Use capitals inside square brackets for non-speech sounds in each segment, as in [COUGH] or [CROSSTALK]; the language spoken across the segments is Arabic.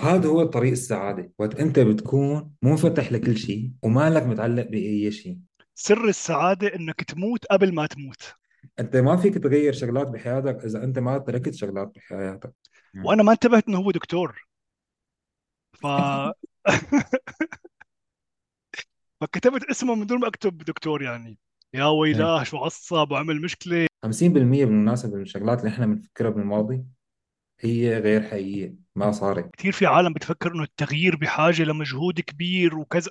هذا هو طريق السعادة. وقت أنت بتكون منفتح لكل شيء ومالك متعلق بأي شيء. سر السعادة إنك تموت قبل ما تموت. أنت ما فيك تغير شغلات بحياتك إذا أنت ما تركت شغلات بحياتك. مم. وأنا ما انتبهت إنه هو دكتور. ف [LAUGHS] فكتبت اسمه من دون ما أكتب دكتور يعني. يا. ويلاه شو عصب وعمل مشكلة. 50% من الناس من الشغلات اللي إحنا بنفكرها بالماضي هي غير حقيقية ما صارت. كثير في عالم بتفكر إنه التغيير بحاجة لمجهود كبير وكذا.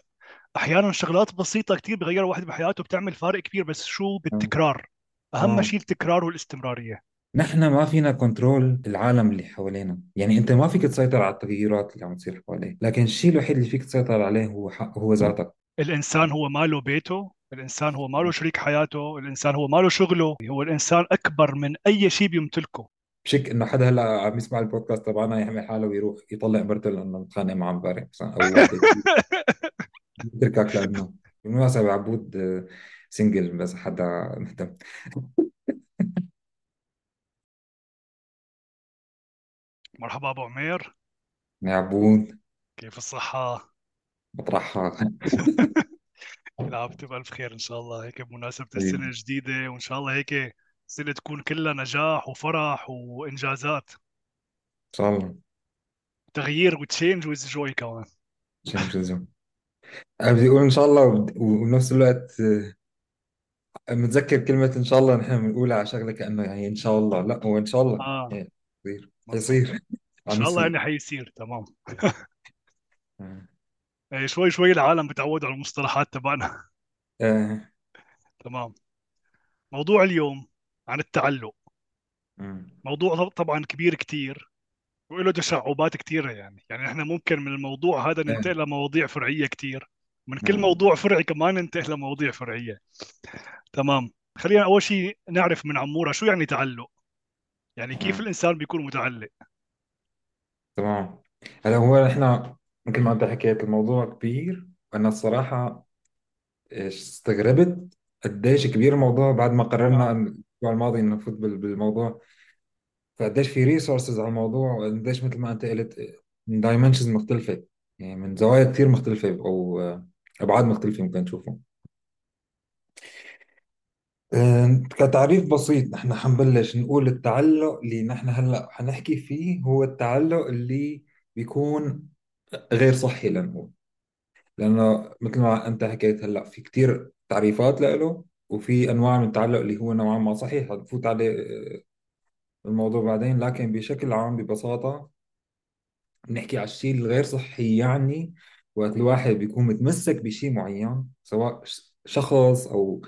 أحيانا شغلات بسيطة كثير بغير الواحد بحياته بتعمل فارق كبير بس شو؟ آه. بالتكرار. أهم آه. شيء التكرار والاستمرارية. نحن ما فينا كنترول العالم اللي حوالينا. يعني أنت ما فيك تسيطر على التغيرات اللي عم تصير حواليك لكن الشيء الوحيد اللي فيك تسيطر عليه هو حق هو ذاتك. الإنسان هو ماله بيته الإنسان هو ماله شريك حياته الإنسان هو ماله شغله. هو الإنسان أكبر من أي شيء بيمتلكه. بشك إنه حدا هلأ عم يسمع البودكاست تبعنا يعمل حاله ويروح يطلع مرته لأنه متخانق معه امبارح. مثلا أو [LAUGHS] يتركك لأنه بالمناسبة عبود آه، سنجل بس حدا مهتم. [LAUGHS] مرحبا أبو عمير. يا عبود. كيف الصحة؟ بطرحها. [LAUGHS] وأنت بألف خير إن شاء الله. هيك بمناسبة السنة الجديدة وإن شاء الله هيك سنة تكون كلها نجاح وفرح ان شاء الله تغيير و change with joy كمان. شو شو زو. أنا بدي أقول إن شاء الله وبنفس الوقت آه، متذكر كلمة إن شاء الله نحن بنقولها على شغلة كأنه يعني إن شاء الله. لا هو إن شاء الله. آه. يعني يصير مزبوط إن عم شاء الله يصير. يعني حيصير تمام. آه. [LAUGHS] إيه، شوي شوي العالم بتعود على المصطلحات تبعنا. آه. تمام. موضوع اليوم. عن التعلق. مم. موضوع طبعا كبير كتير وله تشعبات كثيرة يعني. يعني إحنا ممكن من الموضوع هذا آه. ننتقل لمواضيع فرعية كثير من كل نعم. موضوع فرعي كمان ننتقل لمواضيع فرعية. تمام. خلينا أول شيء نعرف من عمورة شو يعني تعلق؟ يعني كيف نعم. الإنسان بيكون متعلق؟ تمام. هلا هو إحنا مثل ما انت حكيت الموضوع كبير وأنا الصراحة استغربت قديش كبير الموضوع بعد ما قررنا الأسبوع الماضي انه بال- بالموضوع. فقديش في resources على الموضوع وقديش مثل ما أنت قلت من dimensions مختلفة. يعني من زوايا كثير مختلفة أو أبعاد مختلفة ممكن نشوفهم آه، كتعريف بسيط نحن حنبلش نقول التعلق اللي نحن هلأ حنحكي فيه هو التعلق اللي بيكون غير صحي لنقول. لأنه مثل ما أنت حكيت هلأ في كتير تعريفات له وفي أنواع من التعلق اللي هو نوعا ما صحيح بفوت عليه آه، الموضوع بعدين. لكن بشكل عام ببساطة بنحكي على الشيء الغير صحي يعني وقت الواحد بيكون متمسك بشيء معين سواء شخص أو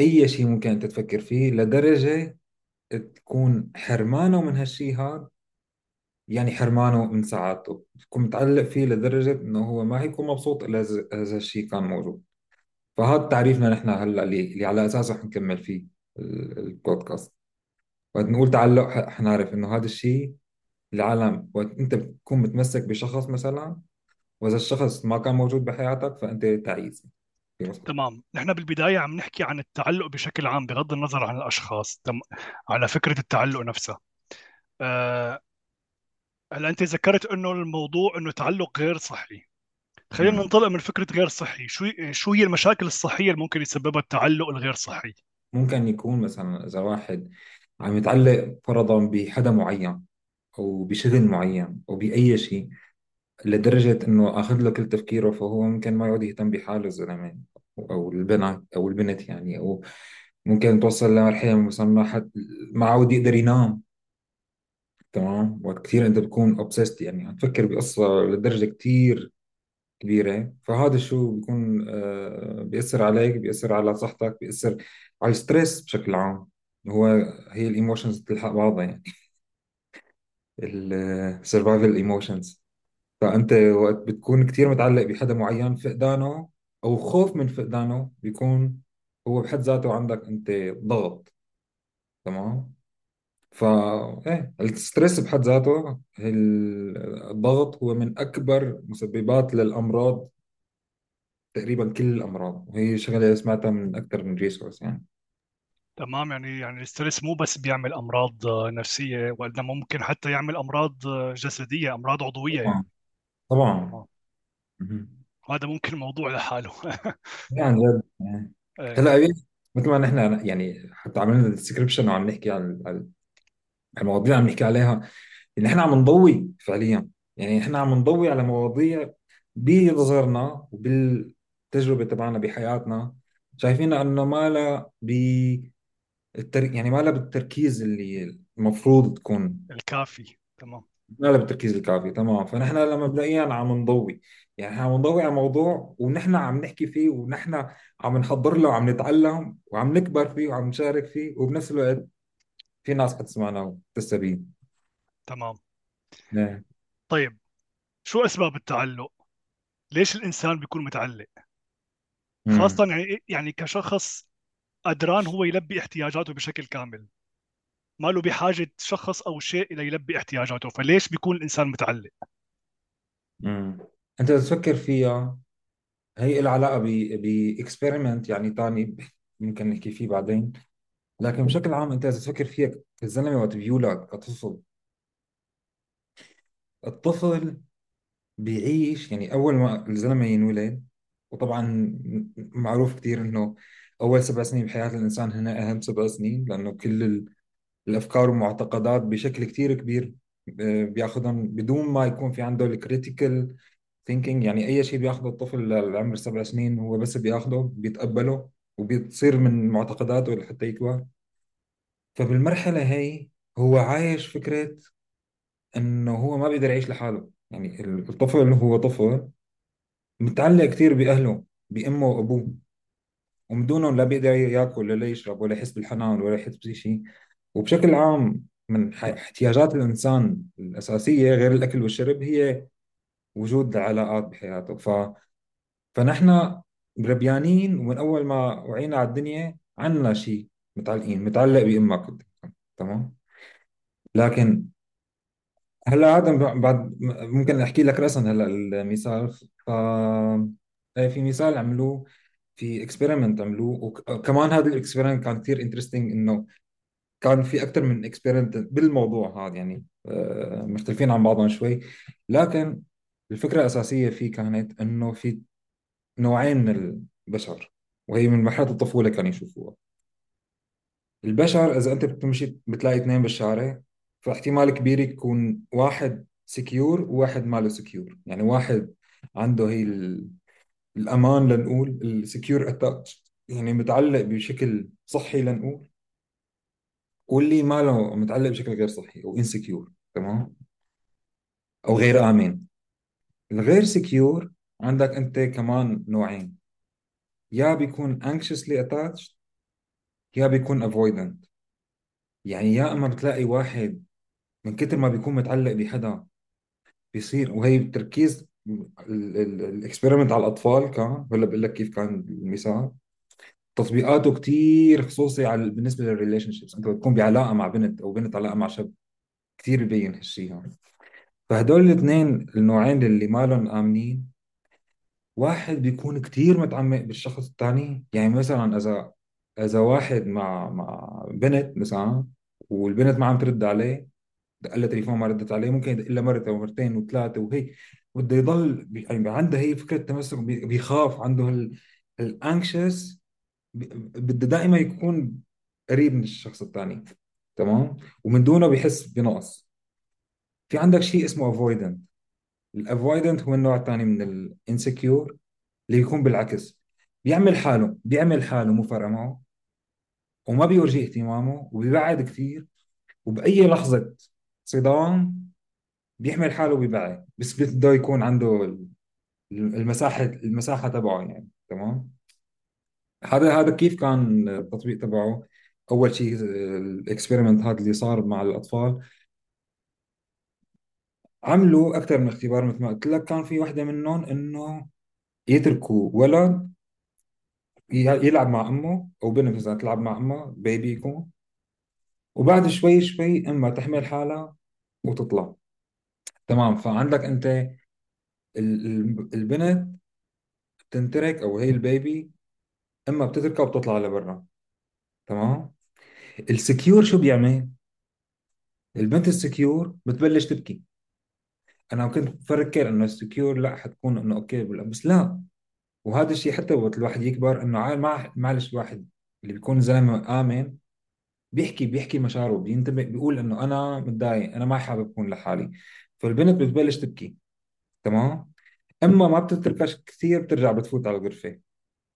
أي شيء ممكن أنت تفكر فيه لدرجة تكون حرمانه من هالشيء هذا يعني حرمانه من سعادته. تكون متعلق فيه لدرجة إنه هو ما هيكون مبسوط إذا إذا هالشيء كان موجود. فهذا تعريفنا نحن هلأ اللي, اللي على أساسه حنكمل فيه ال- البودكاست. وقت نقول تعلق حنعرف إنه هذا الشيء العالم وقت أنت بتكون متمسك بشخص مثلا وإذا الشخص ما كان موجود بحياتك فأنت تعيس. تمام. نحن بالبداية عم نحكي عن التعلق بشكل عام بغض النظر عن الأشخاص تم... على فكرة التعلق نفسها أه... هلأ أنت ذكرت إنه الموضوع إنه تعلق غير صحي. خلينا. ننطلق من فكرة غير صحي. شو شو هي المشاكل الصحية اللي ممكن يسببها التعلق الغير صحي؟ ممكن يكون مثلا إذا واحد عم يتعلق فرضا بحدا معين أو بشغل معين أو بأي شيء لدرجة إنه آخذ له كل تفكيره فهو ممكن ما يعود يهتم بحاله الزلمه أو البنت أو البنت يعني أو ممكن توصل لمرحلة مثلا ما حد ما عود يقدر ينام. تمام؟ وقت كثير أنت بتكون obsessed يعني عم تفكر بقصة لدرجة كثير كبيرة. فهذا شو بيكون آه بيأثر عليك بيأثر على صحتك بيأثر على ال stress بشكل عام. هو هي ال emotions بتلحق بعضها يعني. ال survival emotions فأنت وقت بتكون كثير متعلق بحدا معين فقدانه أو خوف من فقدانه بيكون هو بحد ذاته عندك أنت ضغط. تمام؟ فا إيه ال stress بحد ذاته ال- الضغط هو من أكبر مسببات للأمراض تقريبا كل الأمراض وهي شغلة سمعتها من أكثر من resource يعني. تمام يعني يعني ال stress مو بس بيعمل أمراض آه، نفسية وانما ممكن حتى يعمل أمراض آه، جسدية أمراض عضوية. طبعا يعني طبعا. آه. مهم. هذا ممكن موضوع لحاله. [LAUGHS] يعني جد. يعني إيه. هلأ أبي مثل ما نحن يعني حتى عملنا الديسكربشن وعم نحكي عن المواضيع اللي عم نحكي عليها اللي إحنا عم نضوي فعليا. يعني إحنا عم نضوي على مواضيع بنظرنا وبالتجربة تبعنا بحياتنا. شايفين إنه ما لها بالتر... يعني ما لها بالتركيز اللي المفروض تكون. الكافي تمام. ما لها بالتركيز الكافي تمام. فنحن لما مبدئيا عم نضوي. يعني إحنا عم نضوي على موضوع ونحن عم نحكي فيه ونحن عم نحضر له وعم نتعلم وعم نكبر فيه وعم نشارك فيه وبنفس الوقت في ناس حتسمعنا وتستفيد. تمام. نعم. طيب شو أسباب التعلق؟ ليش الإنسان بيكون متعلق؟ خاصة يعني يعني كشخص قدران هو يلبي احتياجاته بشكل كامل. ما له بحاجة شخص أو شيء ليلبي احتياجاته فليش بيكون الإنسان متعلق؟ امم أنت تفكر فيها. هي لها علاقة ب باكسبيرمنت يعني تاني ممكن نحكي فيه بعدين. لكن بشكل عام أنت إذا تفكر فيها الزلمه وقت بيولد كطفل الطفل بيعيش يعني أول ما الزلمة ينولد وطبعا معروف كثير إنه أول سبع سنين بحياة الإنسان هنا أهم سبع سنين لأنه كل ال- الأفكار والمعتقدات بشكل كثير كبير بياخذهم بدون ما يكون في عنده ال critical thinking يعني أي شيء بياخذه الطفل لعمر سبع سنين هو بس بياخذه بيتقبله. وبيتصير من معتقداته لحتى يكبر فبالمرحلة هي هو عايش فكرة إنه هو ما بيقدر يعيش لحاله. يعني الطفل هو طفل متعلق كثير بأهله بأمه وأبوه ومن دونهم لا بيقدر ياكل ولا يشرب ولا يحس بالحنان ولا يحس بشيء وبشكل عام من احتياجات الإنسان الأساسية غير الأكل والشرب هي وجود العلاقات بحياته. ف فنحن ربيانين ومن أول ما وعينا على الدنيا عنا شيء متعلقين متعلق بامك تمام؟ لكن هلأ هذا بعد ممكن أحكي لك راسا هلأ المثال. ف إيه، في مثال عملوه في experiment عملوه وكمان هذا ال experiment كان كثير interesting إنه كان في أكثر من experiment بالموضوع هذا يعني آه، مختلفين عن بعضهم شوي. لكن الفكرة الأساسية فيه كانت إنه في نوعين من البشر وهي من مرحله الطفولة كانوا يشوفوها. البشر إذا أنت بتمشي بتلاقي اثنين بالشارع فاحتمال كبير يكون واحد secure وواحد ماله secure يعني واحد عنده هي ال- الأمان لنقول ال secure attach يعني متعلق بشكل صحي لنقول. واللي ماله متعلق بشكل غير صحي أو insecure تمام؟ أو غير آمن. الغير secure عندك أنت كمان نوعين. يا بيكون anxiously attached يا بيكون avoidant. يعني يا أما بتلاقي واحد من كتر ما بيكون متعلق بحدا بيصير وهي التركيز ال experiment على الأطفال كان ولا بقول لك كيف كان المثال. تطبيقاته كتير خصوصي على بالنسبة لل relationships أنت بتكون بعلاقة مع بنت أو بنت علاقة مع شاب كتير ببين هالشيء هذا فهدول الاثنين النوعين اللي مالهم آمنين. واحد بيكون كتير متعمق بالشخص الثاني يعني مثلا إذا إذا واحد مع مع بنت مثلا والبنت ما عم ترد عليه دق لها تليفون ما ردت عليه ممكن يدق لها مرة ومرتين وثلاثة وهي بده يضل بي- يعني عنده هي فكرة تمسك بي- بيخاف عنده ال anxious بده دائما يكون قريب من الشخص الثاني تمام؟ ومن دونه بيحس بنقص. في عندك شيء اسمه avoidant. ال avoidant هو النوع الثاني من ال insecure اللي يكون بالعكس. بيعمل حاله بيعمل حاله مو فارقة معه وما بيورجي اهتمامه وبيبعد كثير وبأي لحظة صدام بيحمل حاله وبيبعد. بس بده يكون عنده ال- المساحة المساحة تبعه يعني تمام؟ هذا هذا كيف كان التطبيق تبعه؟ أول شيء ال experiment هذا اللي صار مع الأطفال. عملوا أكثر من اختبار مثل ما قلت لك. كان في وحدة منهم إنه يتركوا ولد يلعب مع أمه أو بنت مثلا تلعب مع أمها baby يكون. وبعد شوي شوي امها تحمل حالها وتطلع. تمام. فعندك أنت ال- ال- البنت بتنترك أو هي ال baby امها بتتركها وبتطلع لبرا. تمام. ال secure شو بيعمل؟ البنت ال secure بتبلش تبكي. أنا كنت بفكر إنه ال secure لا حتكون إنه okay بس لا. وهذا الشيء حتى وقت الواحد يكبر إنه عا- مع معلش الواحد اللي بيكون زلمة آمن بيحكي بيحكي مشاعره بينتبه بيقول إنه أنا متضايق أنا ما حابب أكون لحالي. فالبنت بتبلش تبكي. تمام؟ إما ما بتتركش كثير بترجع بتفوت على الغرفة.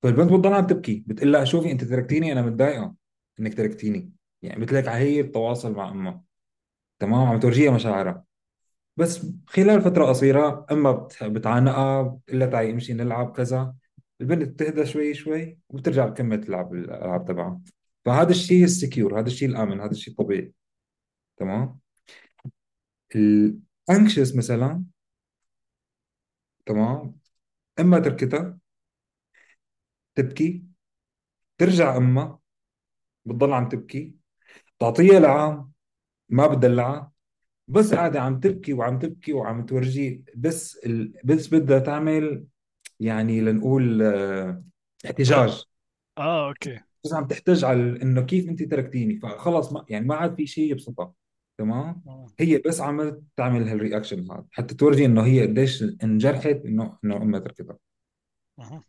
فالبنت بتضل عم تبكي بتقول لها شوفي أنت تركتيني؟ أنا متضايقة إنك تركتيني. يعني مثلك هي التواصل مع أمها. تمام؟ عم تورجيها مشاعرها. بس خلال فترة قصيرة أما بت- بتعانقها بتقول لها تعي امشي نلعب كذا. البنت بتهدى شوي شوي وبترجع تكمل تلعب الألعاب تبعها. فهذا الشيء السكيور هذا الشيء الآمن هذا الشيء طبيعي. تمام؟ ال anxious مثلا تمام؟ إمها تركتها تبكي ترجع امها بتضل عم تبكي تعطيها لعام ما بتدلعها. بس قاعدة عم تبكي وعم تبكي وعم تورجيه بس ال... بس بدها تعمل يعني لنقول آه، احتجاج. آه okay. بس عم تحتج على إنه كيف أنت تركتيني. فخلص ما يعني ما عاد في شيء يبسطها تمام؟ آه. هي بس عملت تعمل هال reaction هذا حتى تورجي إنه هي قديش انجرحت انه إنه أمها تركتها. أها.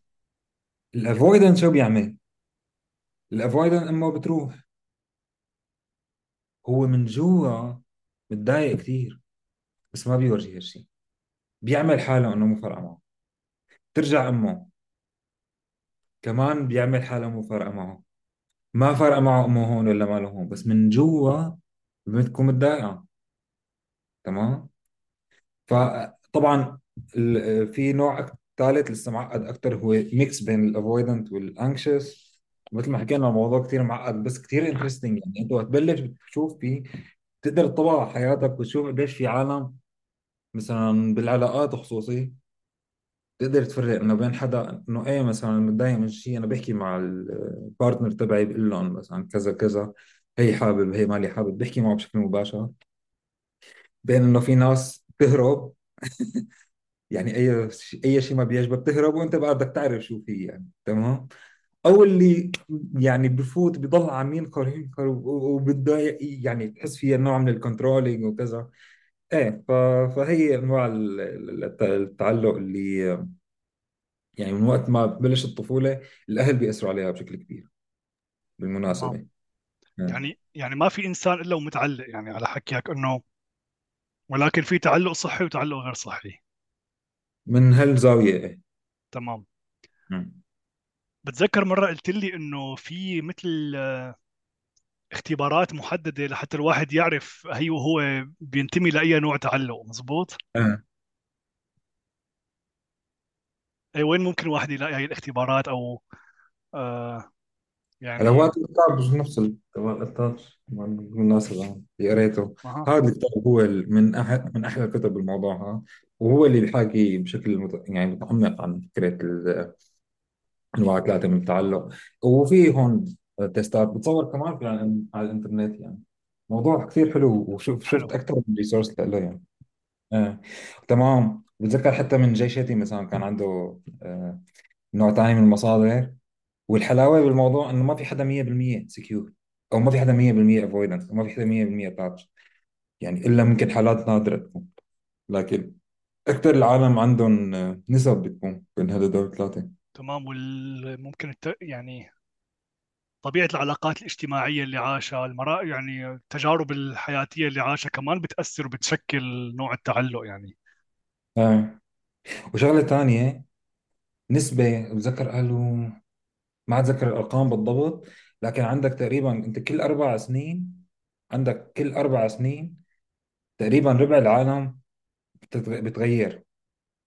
ال avoidance شو بيعمل؟ ال avoidance أمه بتروح. هو من جوا متضايق كثير بس ما بيورجي هالشيء بيعمل حاله إنه مو فارقة معه. ترجع أمه. كمان بيعمل حاله مو فارقة معه. ما فارقة معه أمه هون ولا ماله هون بس من جوا بتكون متضايقة. تمام؟ فطبعا في نوع ثالث لسه معقد أكثر هو mix بين ال avoidant وال anxious مثل ما حكينا الموضوع كثير معقد بس كثير interesting يعني أنت وقت تبلش بتشوف فيه بتقدر تطبق على حياتك وتشوف قديش في عالم مثلا بالعلاقات خصوصي تقدر تفرق إنه بين حدا إنه إيه مثلا متضايق من شيء أنا بحكي مع ال partner تبعي بقول لهم مثلا كذا كذا هي حابب هي مالي حابب بحكي معه بشكل مباشر. بين إنه في ناس بتهرب [LAUGHS] يعني أي شيء أي شيء ما بيعجبك بتهرب وأنت بقى بدك تعرف شو في يعني تمام؟ أو اللي يعني بفوت بضل عم ينخر و- وبتضايق يعني تحس فيها نوع من الكنترولينج وكذا. إيه ف- فهي أنواع ال- ال- التعلق اللي يعني من وقت ما ببلش الطفولة الأهل بيأثروا عليها بشكل كبير تمام بالمناسبة آه. يعني يعني ما في إنسان إلا ومتعلق يعني على حكيك إنه ولكن في تعلق صحي وتعلق غير صحي. من هالزاوية إيه. تمام. مم. بتذكر مرة قلت لي إنه في مثل آه، اختبارات محددة لحتى الواحد يعرف هي وهو بينتمي لأي نوع تعلق مزبوط آه. اي وين ممكن الواحد يلاقي هاي الاختبارات أو آه يعني هذا الكتاب مش نفس ال- تبع القطاش بالمناسبة اللي قريته. أها. هذا الكتاب هو ال- من أحد من أحلى الكتب بالموضوع ها وهو اللي بيحكي بشكل مت... يعني متعمق عن فكرة أنواع ثلاثة من التعلق. وفي هون تيستات بتصور كمان في على, على الإنترنت يعني. موضوع كثير حلو وشوف شفت أكثر من ريسورس له يعني. آه. تمام. بتذكر حتى من جي شيتي مثلا كان عنده آه. نوع ثاني من المصادر. والحلاوة بالموضوع إنه ما في حدا 100% سكيور أو ما في حدا 100% افويدنس أو ما في حدا 100% تاتش يعني إلا ممكن حالات نادرة تكون. لكن أكثر العالم عندهم آه، نسب بتكون بين هذول الثلاثة. تمام وممكن الت... يعني طبيعة العلاقات الاجتماعية اللي عاشها المرا يعني التجارب الحياتية اللي عاشها كمان بتأثر وبتشكل نوع التعلق يعني آه. وشغلة ثانية نسبة بتذكر قالوا ما اتذكر الأرقام بالضبط لكن عندك تقريبا أنت كل أربع سنين عندك كل أربع سنين تقريبا ربع العالم بتتغ- بتغير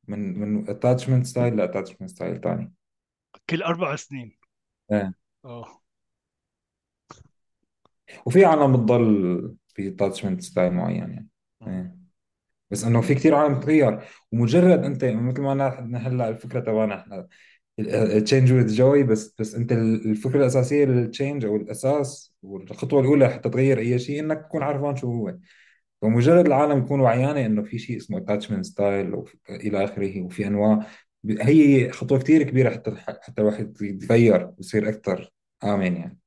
من من attachment style ل attachment style ثاني كل أربع سنين. إيه. آه. وفي عالم بتضل في attachment style معين يعني. مم. إيه. بس إنه في كثير عالم بتغير ومجرد أنت مثل ما نحن هلأ الفكرة تبعنا إحنا change with joy بس بس أنت الفكرة الأساسية لل change أو الأساس والخطوة الأولى حتى تغير أي شيء إنك تكون عارفان شو هو. فمجرد العالم يكون وعيانة إنه في شيء اسمه attachment style إلى آخره وفي أنواع هي خطوة كثير كبيرة حتى حتى الواحد يتغير ويصير أكثر امن يعني.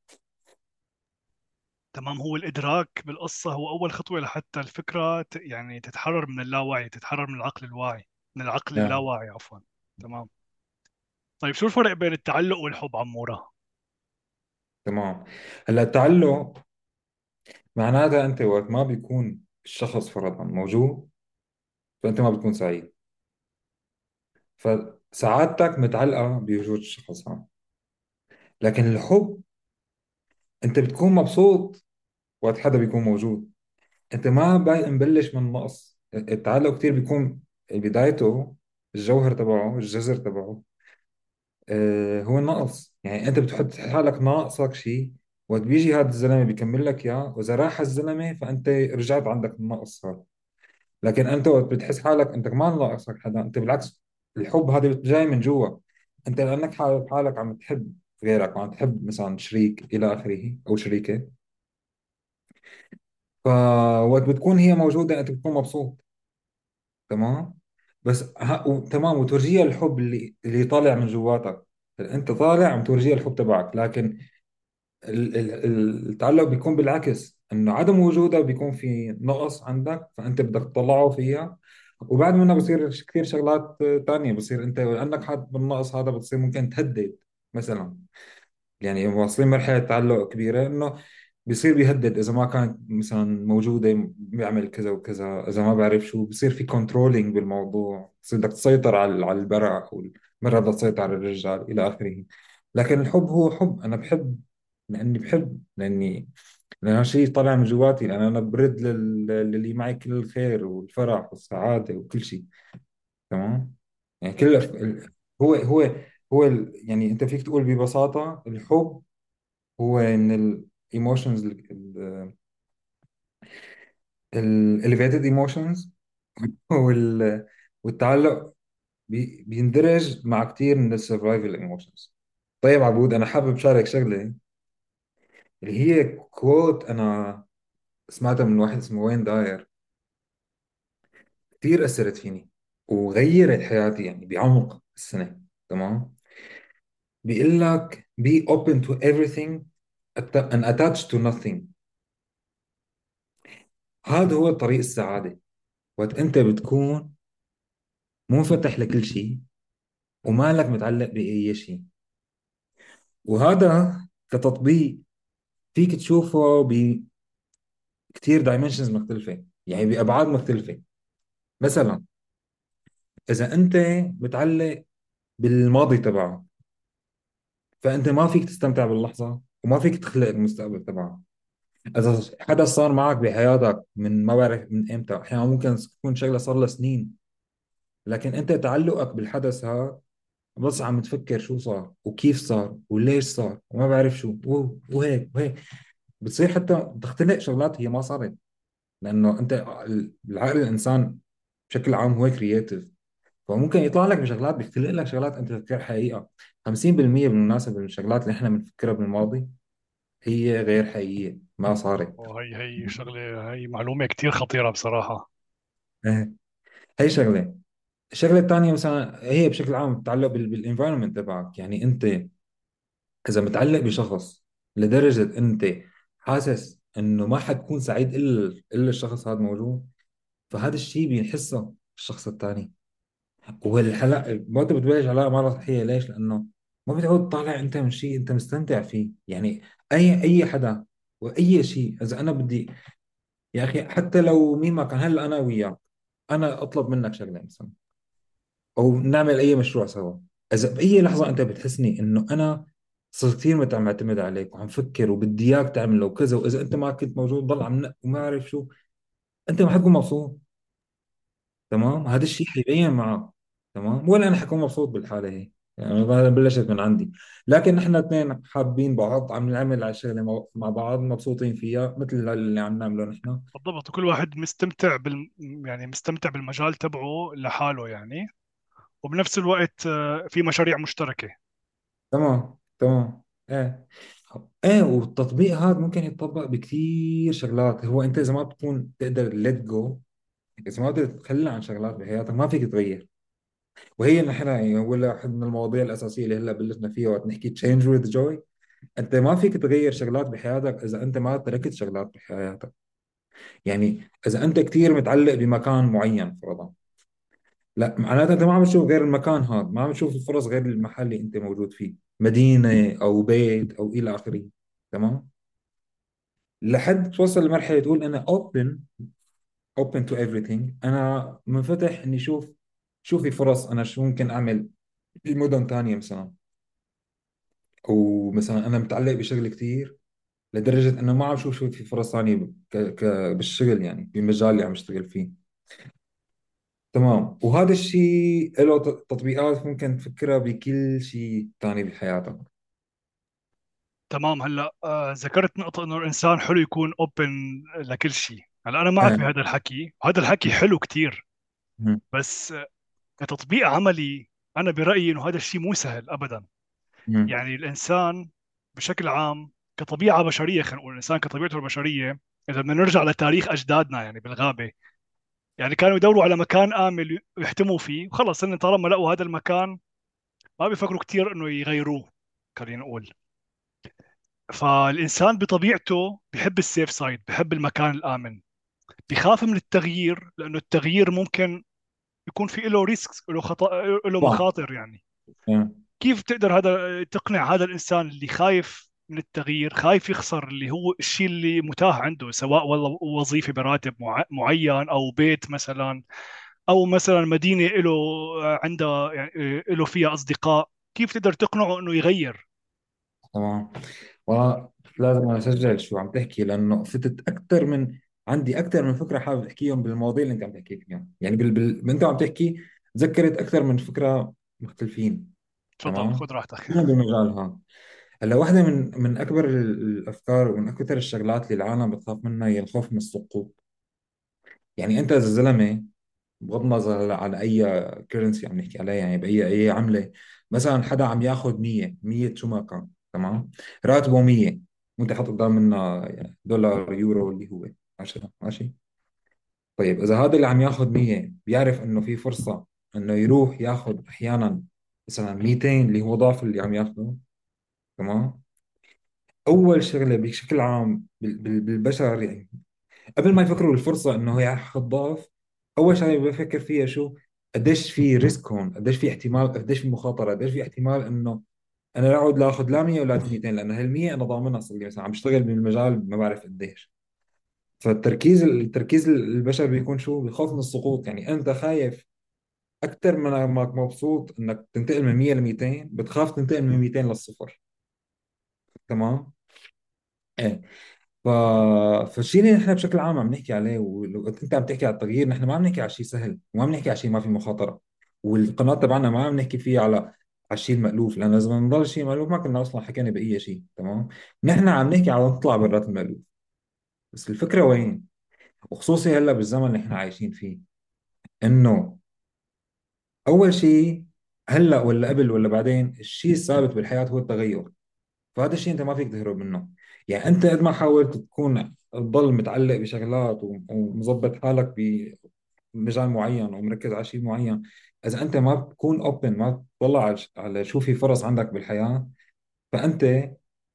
تمام. هو الإدراك بالقصة هو أول خطوة لحتى الفكرة ت- يعني تتحرر من اللاوعي تتحرر من العقل الواعي من العقل نعم. اللاواعي عفوا. تمام. طيب شو الفرق بين التعلق والحب عمورة؟ تمام. هلأ التعلق معناتها أنت وقت ما بيكون الشخص فرضا موجود فأنت ما بتكون سعيد. فسعادتك متعلقة بوجود الشخص هذا. لكن الحب أنت بتكون مبسوط وقت حدا بيكون موجود. أنت ما مبلش من نقص. التعلق كتير بيكون بدايته الجوهر تبعه الجذر تبعه. آه هو النقص يعني أنت بتحط حالك ناقصك شيء. وقت بيجي هذا الزلمة بيكمل لك إياه وإذا راح الزلمة فأنت رجعت عندك النقص هذا لكن أنت وقت بتحس حالك أنت ما ناقصك حدا أنت بالعكس الحب هذا جاي من جوا. أنت لأنك حالك حالك عم تحب غيرك وعم تحب مثلا شريك إلى آخره أو شريكة. فوقت بتكون هي موجودة أنت بتكون مبسوط. تمام؟ بس ها و... تمام وتورجيها الحب اللي اللي طالع من جواتك. أنت طالع عم تورجيها الحب تبعك لكن ال- ال- التعلق بيكون بالعكس انه عدم وجودها بيكون في نقص عندك فأنت بدك تطلعه فيها. وبعد منها بصير كثير شغلات تانية بصير أنت لانك حاط بالنقص هذا بتصير ممكن تهدد مثلا. يعني واصلين مرحلة تعلق كبيرة إنه بصير بيهدد إذا ما كانت مثلا موجودة بيعمل كذا وكذا. إذا ما بعرف شو بصير في كنترولينج بالموضوع. بصير بدك تسيطر على على البرع والمرأة بدها تسيطر على الرجال إلى آخره. لكن الحب هو حب. أنا بحب لأني بحب لأني لأنه شيء طالع من جواتي لأن أنا برد لل- للي معي كل الخير والفرح والسعادة وكل شيء. تمام؟ يعني كل هو هو هو ال- يعني أنت فيك تقول ببساطة الحب هو من ال emotions ال elevated emotions [LAUGHS] وال والتعلق بي بيندرج مع كثير من ال survival emotions طيب عبود أنا حابب شارك شغلة. اللي هي quote أنا سمعتها من واحد اسمه Wayne Dyer. كثير أثرت فيني وغيرت حياتي يعني بعمق السنة تمام؟ بيقول لك be open to everything and attached to nothing. هذا هو طريق السعادة. وقت أنت بتكون منفتح لكل شيء ومالك متعلق بأي شيء. وهذا كتطبيق فيك تشوفه بكتير دايمنشنز مختلفة. يعني بأبعاد مختلفة. مثلا إذا أنت متعلق بالماضي تبعك فأنت ما فيك تستمتع باللحظة وما فيك تخلق المستقبل تبعك إذا حدث صار معك بحياتك من ما بعرف من إمتى أحيانا ممكن تكون شغلة صار لها سنين. لكن أنت تعلقك بالحدث هذا بس عم تفكر شو صار وكيف صار وليش صار وما بعرف شو وهيك وهيك. بتصير حتى تختلق شغلات هي ما صارت. لأنه أنت العقل الإنسان بشكل عام هو creative فممكن يطلع لك بشغلات بيختلق لك شغلات أنت تفكر حقيقة. 50% بالمناسبه من الشغلات اللي إحنا بنفكرها بالماضي هي غير حقيقية ما صارت. وهي هي شغلة هي معلومة كتير خطيرة بصراحة. إيه هي شغلة. الشغله الثانية مثلا هي بشكل عام بتتعلق بال environment تبعك. يعني أنت إذا متعلق بشخص لدرجة أنت حاسس إنه ما حتكون سعيد إلا إلا الشخص هذا موجود فهذا الشيء بيحسه الشخص الثاني والحلقة ما انت بتبلش علاقة مرة صحية ليش؟ لأنه ما بتعود طالع أنت من شيء أنت مستمتع فيه. يعني أي أي حدا وأي شيء إذا أنا بدي يا أخي حتى لو مين ما كان هلأ أنا وياك. أنا أطلب منك شغلة مثلا. أو نعمل أي مشروع سوا. إذا بأي لحظة أنت بتحسني إنه أنا صرت كثير مت- معتمد عليك وعم فكر وبدي إياك تعمل لو كذا وإذا أنت ما كنت موجود ضل عم نق وما أعرف شو أنت ما حتكون مبسوط. تمام؟ هذا الشيء حيبين معك. تمام؟ ولا أنا حكون مبسوط بالحالة هي. يعني أنا بلشت من عندي. لكن نحن اثنين حابين بعض عم نعمل على شغله مع بعض مبسوطين فيها مثل اللي عم نعمله نحن. بالضبط. وكل واحد مستمتع بال يعني مستمتع بالمجال تبعه لحاله يعني. وبنفس الوقت آه، في مشاريع مشتركة. تمام تمام. إيه. إيه والتطبيق هذا ممكن يتطبق بكثير شغلات. هو أنت إذا ما بتكون تقدر let go إذا ما بتقدر تتخلى عن شغلات بحياتك ما فيك تغير. وهي نحن يعني ولا واحد من المواضيع الأساسية اللي هلأ بلشنا فيها وقت نحكي change with joy أنت ما فيك تغير شغلات بحياتك إذا أنت ما تركت شغلات بحياتك. يعني إذا أنت كثير متعلق بمكان معين فرضا. لا معناتها أنت ما عم تشوف غير المكان هذا ما عم تشوف الفرص غير المحل اللي أنت موجود فيه مدينة أو بيت أو إلى آخره تمام؟ لحد توصل لمرحلة تقول أنا open open to everything. أنا منفتح إني أشوف شو في فرص أنا شو ممكن أعمل بمدن تانية مثلا. ومثلا أنا متعلق بشغل كثير لدرجة إنه ما عم شوف شو في فرص ثانية. بالشغل يعني بالمجال اللي عم أشتغل فيه. تمام. وهذا الشيء له تطبيقات ممكن تفكرها بكل شيء ثاني بحياتك. تمام. هلأ آه ذكرت نقطة إنه الإنسان حلو يكون اوبن لكل شيء. هلأ أنا معك إيه. بهذا الحكي. وهذا الحكي حلو كتير. مم. بس آه، كتطبيق عملي أنا برأيي إنه هذا الشيء مو سهل ابدا. مم. يعني الإنسان بشكل عام كطبيعة بشرية خلينا نقول الإنسان كطبيعته البشرية إذا بدنا نرجع لتاريخ أجدادنا يعني بالغابة يعني كانوا يدوروا على مكان آمن يحتموا فيه. وخلص إن طالما لقوا هذا المكان ما بيفكروا كتير إنه يغيروه خلينا نقول فالإنسان بطبيعته بيحب السيف سايد بيحب المكان الآمن. بيخاف من التغيير لأنه التغيير ممكن يكون في له ريسك له خطأ له مخاطر يعني. إيه. كيف تقدر هذا تقنع هذا الإنسان اللي خايف من التغيير خايف يخسر اللي هو الشيء اللي متاح عنده سواء والله وظيفة براتب مع- معين أو بيت مثلا أو مثلا مدينة له عندها يعني له فيها أصدقاء. كيف تقدر تقنعه إنه يغير؟ تمام. ولازم أسجل شو عم تحكي لأنه فتت أكثر من عندي أكثر من فكرة حابب أحكيهم بالمواضيع اللي أنت عم تحكي فيها. يعني بال... بال... أنت عم تحكي تذكرت أكثر من فكرة مختلفين. تفضل تمام؟ خذ راحتك. كلهم بالمجال هذا هلا واحدة من من أكبر ال- الأفكار ومن أكثر الشغلات اللي العالم بتخاف منها هي الخوف من السقوط. يعني أنت إذا زلمة بغض النظر على أي كرنسي عم نحكي عليها يعني بأي أي عملة مثلا حدا عم ياخذ 100 100 شو ما كان تمام؟ راتبه 100 وأنت حاط قدام منها دولار يورو اللي هو 10 ماشي؟ طيب إذا هذا اللي عم ياخذ 100 بيعرف إنه في فرصة إنه يروح ياخذ أحيانا مثلا 200 اللي هو ضعف اللي عم ياخذه تمام؟ أول شغلة بشكل عام بال- بال- بالبشر يعني قبل ما يفكروا بالفرصة إنه ياخذ ضعف أول شيء بفكر فيها شو؟ قديش في ريسك هون قديش في احتمال قديش في مخاطرة قديش في احتمال إنه أنا لا اعود لا آخذ لا 100 ولا 200 لأنه هال 100 أنا ضامنها صار لي مثلا عم بشتغل بالمجال ما بعرف قديش. فالتركيز التركيز البشر بيكون شو؟ بخوف من السقوط يعني. أنت خايف أكثر من ما مبسوط إنك تنتقل من 100 ل 200 بتخاف تنتقل من 200 للصفر. تمام؟ إيه. ف... فالشيء اللي نحن بشكل عام عم نحكي عليه ولو انت عم تحكي على التغيير نحن ما عم نحكي على شيء سهل وما عم نحكي على شيء ما في مخاطرة. والقناة تبعنا ما عم نحكي فيه على على الشيء المألوف لأن إذا بدنا نضل شيء مألوف ما كنا أصلا حكينا بأي شيء تمام؟ نحن عم نحكي على نطلع برات المألوف. بس الفكرة وين؟ وخصوصي هلأ بالزمن اللي إحنا عايشين فيه. إنه أول شيء هلأ ولا قبل ولا بعدين الشيء الثابت بالحياة هو التغير. فهذا الشيء أنت ما فيك تهرب منه. يعني أنت قد ما حاولت تكون تضل متعلق بشغلات ومظبط حالك بمجال معين ومركز على شيء معين إذا أنت ما بتكون اوبن ما بتطلع على شو في فرص عندك بالحياة فأنت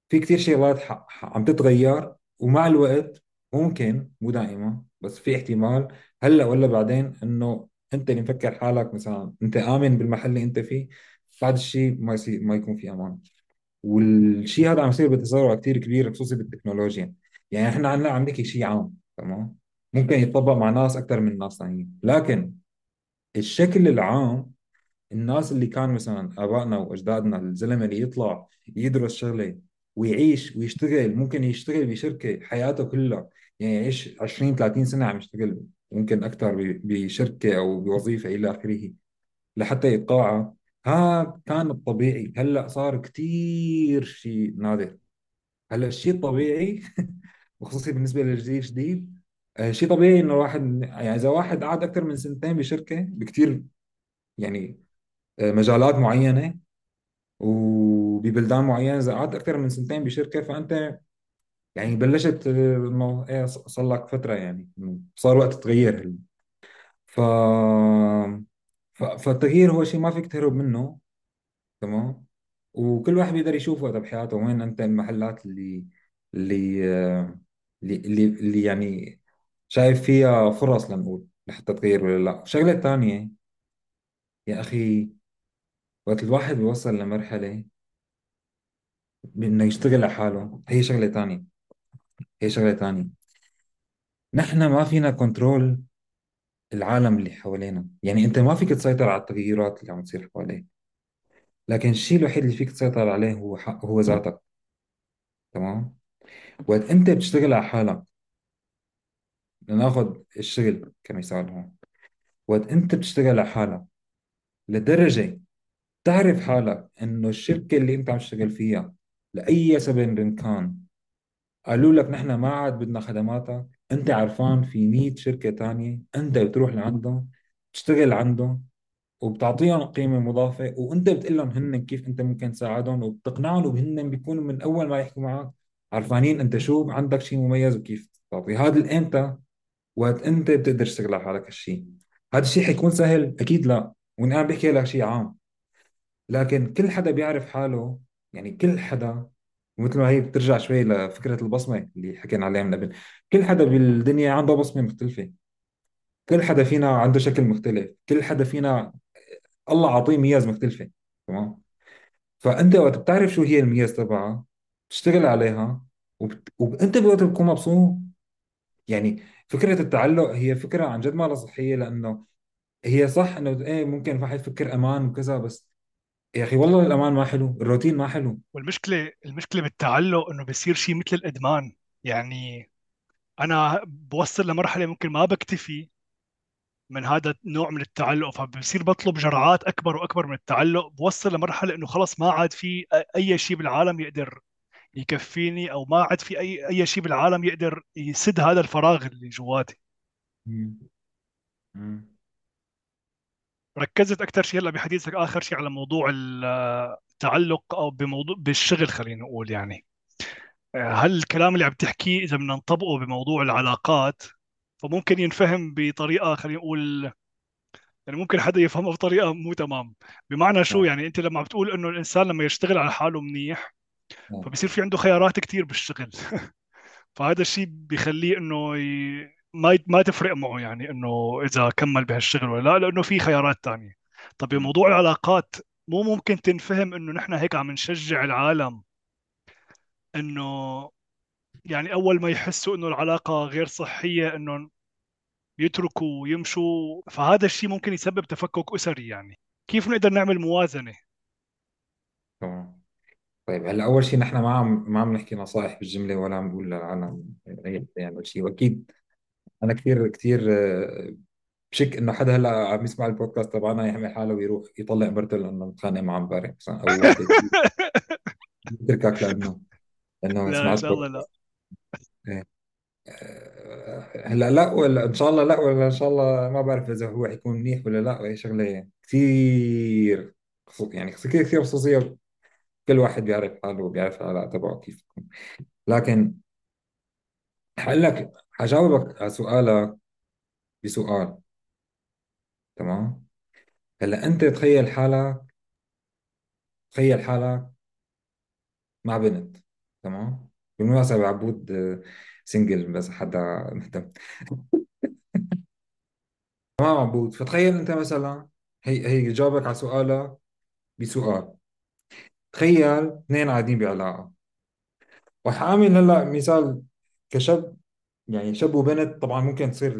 في كثير شغلات عم تتغير ومع الوقت ممكن مو دائما بس في احتمال هلأ ولا بعدين إنه أنت اللي مفكر حالك مثلا أنت آمن بالمحل اللي أنت فيه بعد الشيء ما يصير ما يكون في أمان. والشيء هذا عم يصير بتسارع كثير كبير خصوصي بالتكنولوجيا. يعني إحنا عنا عم نحكي شيء عام تمام؟ ممكن يتطبق مع ناس أكثر من ناس ثانيين. لكن الشكل العام الناس اللي كان مثلا آبائنا وأجدادنا الزلمة اللي يطلع يدرس شغلة ويعيش ويشتغل ممكن يشتغل بشركة حياته كلها يعني يعيش 20 30 سنة عم يشتغل ممكن أكثر بشركة أو بوظيفة إلى آخره لحتى يتقاعد. هذا كان الطبيعي. هلأ صار كثير شيء نادر. هلأ الشيء الطبيعي [LAUGHS] وخصوصي بالنسبة للجيل الجديد آه، شيء طبيعي إنه واحد يعني إذا واحد قعد أكثر من سنتين بشركة بكثير يعني آه، مجالات معينة وببلدان معينة إذا قعدت أكثر من سنتين بشركة فأنت يعني بلشت انه إيه صار لك فترة يعني صار وقت تغير ف... فالتغيير هو شيء ما فيك تهرب منه تمام؟ وكل واحد بيقدر يشوف وقتها بحياته وين أنت؟ المحلات اللي اللي اللي اللي, اللي يعني شايف فيها فرص لنقول لحتى تغير ولا لا. شغلة ثانية يا أخي وقت الواحد بيوصل لمرحلة بإنه يشتغل على حاله هي شغلة ثانية هي شغلة ثانية نحن ما فينا كنترول العالم اللي حوالينا. يعني أنت ما فيك تسيطر على التغيرات اللي عم تصير حواليك. لكن الشيء الوحيد اللي فيك تسيطر عليه هو حق هو ذاتك. تمام؟ وقت أنت بتشتغل على حالك لناخذ الشغل كمثال هون. وقت أنت بتشتغل على حالك لدرجة تعرف حالك إنه الشركة اللي أنت عم تشتغل فيها لأي سبب كان قالوا لك نحن ما عاد بدنا خدماتك أنت عرفان في 100 شركة تانية أنت بتروح لعندهم تشتغل عندهم وبتعطيهم قيمة مضافة وأنت بتقول لهم هن كيف أنت ممكن تساعدهم وبتقنعهم وهن بيكونوا من أول ما يحكوا معك عرفانين أنت شو عندك شيء مميز وكيف تعطي. هذا الامتى وقت أنت بتقدر تشتغل على حالك هالشيء هذا الشيء حيكون سهل؟ أكيد لا. وأنا عم بحكي لك شيء عام. لكن كل حدا بيعرف حاله يعني كل حدا ومثل ما هي بترجع شوي لفكرة البصمة اللي حكينا عليها من قبل. كل حدا بالدنيا عنده بصمة مختلفة. كل حدا فينا عنده شكل مختلف. كل حدا فينا الله عطيه ميز مختلفة. تمام؟ فأنت وقت بتعرف شو هي الميز تبعها بتشتغل عليها وبت... وانت بوقت بتكون مبسوط. يعني فكرة التعلق هي فكرة عن جد ما لها صحية لأنه هي صح إنه إيه ممكن الواحد يفكر أمان وكذا بس يا أخي والله الأمان ما حلو الروتين ما حلو. والمشكلة المشكلة بالتعلق إنه بصير شيء مثل الإدمان. يعني أنا بوصل لمرحلة ممكن ما بكتفي من هذا النوع من التعلق فبصير بطلب جرعات أكبر وأكبر من التعلق. بوصل لمرحلة إنه خلص ما عاد في أي شيء بالعالم يقدر يكفيني أو ما عاد في أي أي شيء بالعالم يقدر يسد هذا الفراغ اللي جواتي. ركزت أكثر شيء هلأ بحديثك آخر شيء على موضوع التعلق أو بموضوع بالشغل خلينا نقول يعني هل الكلام اللي عم تحكيه إذا بدنا نطبقه بموضوع العلاقات فممكن ينفهم بطريقة خلينا نقول يعني ممكن حدا يفهمها بطريقة مو تمام بمعنى شو آه. يعني أنت لما بتقول إنه الإنسان لما يشتغل على حاله منيح آه. فبصير في عنده خيارات كتير بالشغل [LAUGHS] فهذا الشيء بيخليه إنه ي... ما. ما تفرق معه يعني إنه إذا كمل بهالشغل ولا لا لأنه في خيارات تانية. طب بموضوع العلاقات مو ممكن تنفهم إنه نحن هيك عم نشجع العالم إنه يعني أول ما يحسوا إنه العلاقة غير صحية إنه يتركوا ويمشوا فهذا الشيء ممكن يسبب تفكك أسري يعني. كيف نقدر نعمل موازنة؟ تمام. طيب هلأ أول شيء نحن ما عم ما عم نحكي نصائح بالجملة ولا عم نقول للعالم يعمل شيء وأكيد أنا كثير كثير آه، بشك إنه حدا هلأ عم يسمع البودكاست تبعنا يعمل حاله ويروح يطلق مرته لأنه متخانق معه امبارح مثلا أو وحده يتركك [LAUGHS] لأنه لأنه لا إن سمعت شاء الله بودكاست لا إيه. آه، هلأ لا ولا إن شاء الله لا ولا إن شاء الله ما بعرف إذا هو حيكون منيح ولا لا هي شغلة كثير يعني كثير كثير خصوصية كل واحد بيعرف حاله وبيعرف العلاقه تبعه كيف تكون لكن هقول لك هجاوبك على سؤالك بسؤال. تمام؟ هلا أنت تخيل حالك تخيل حالك مع بنت تمام؟ بالمناسبة عبود آه، سنجل بس حدا مهتم. [LAUGHS] تمام عبود. فتخيل أنت مثلا هي هي جاوبك على سؤالك بسؤال. تخيل اثنين قاعدين بعلاقة. وحامل هلأ مثال كشاب يعني شاب وبنت طبعا ممكن تصير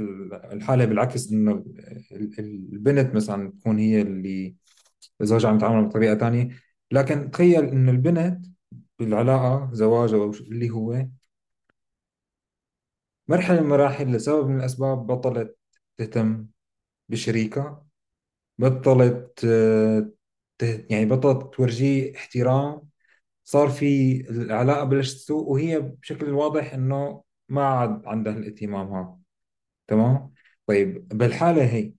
الحالة بالعكس انه ال- ال- البنت مثلا تكون هي اللي زوجها عم يتعامل بطريقة تانية. لكن تخيل انه البنت بالعلاقة زواج أو شو- اللي هو مرحلة من المراحل لسبب من الأسباب بطلت تهتم بشريكها بطلت آه، ته- يعني بطلت تورجيه احترام. صار في العلاقة بلشت تسوء وهي بشكل واضح إنه ما عاد عندها الاهتمام هذا تمام؟ طيب بالحالة هي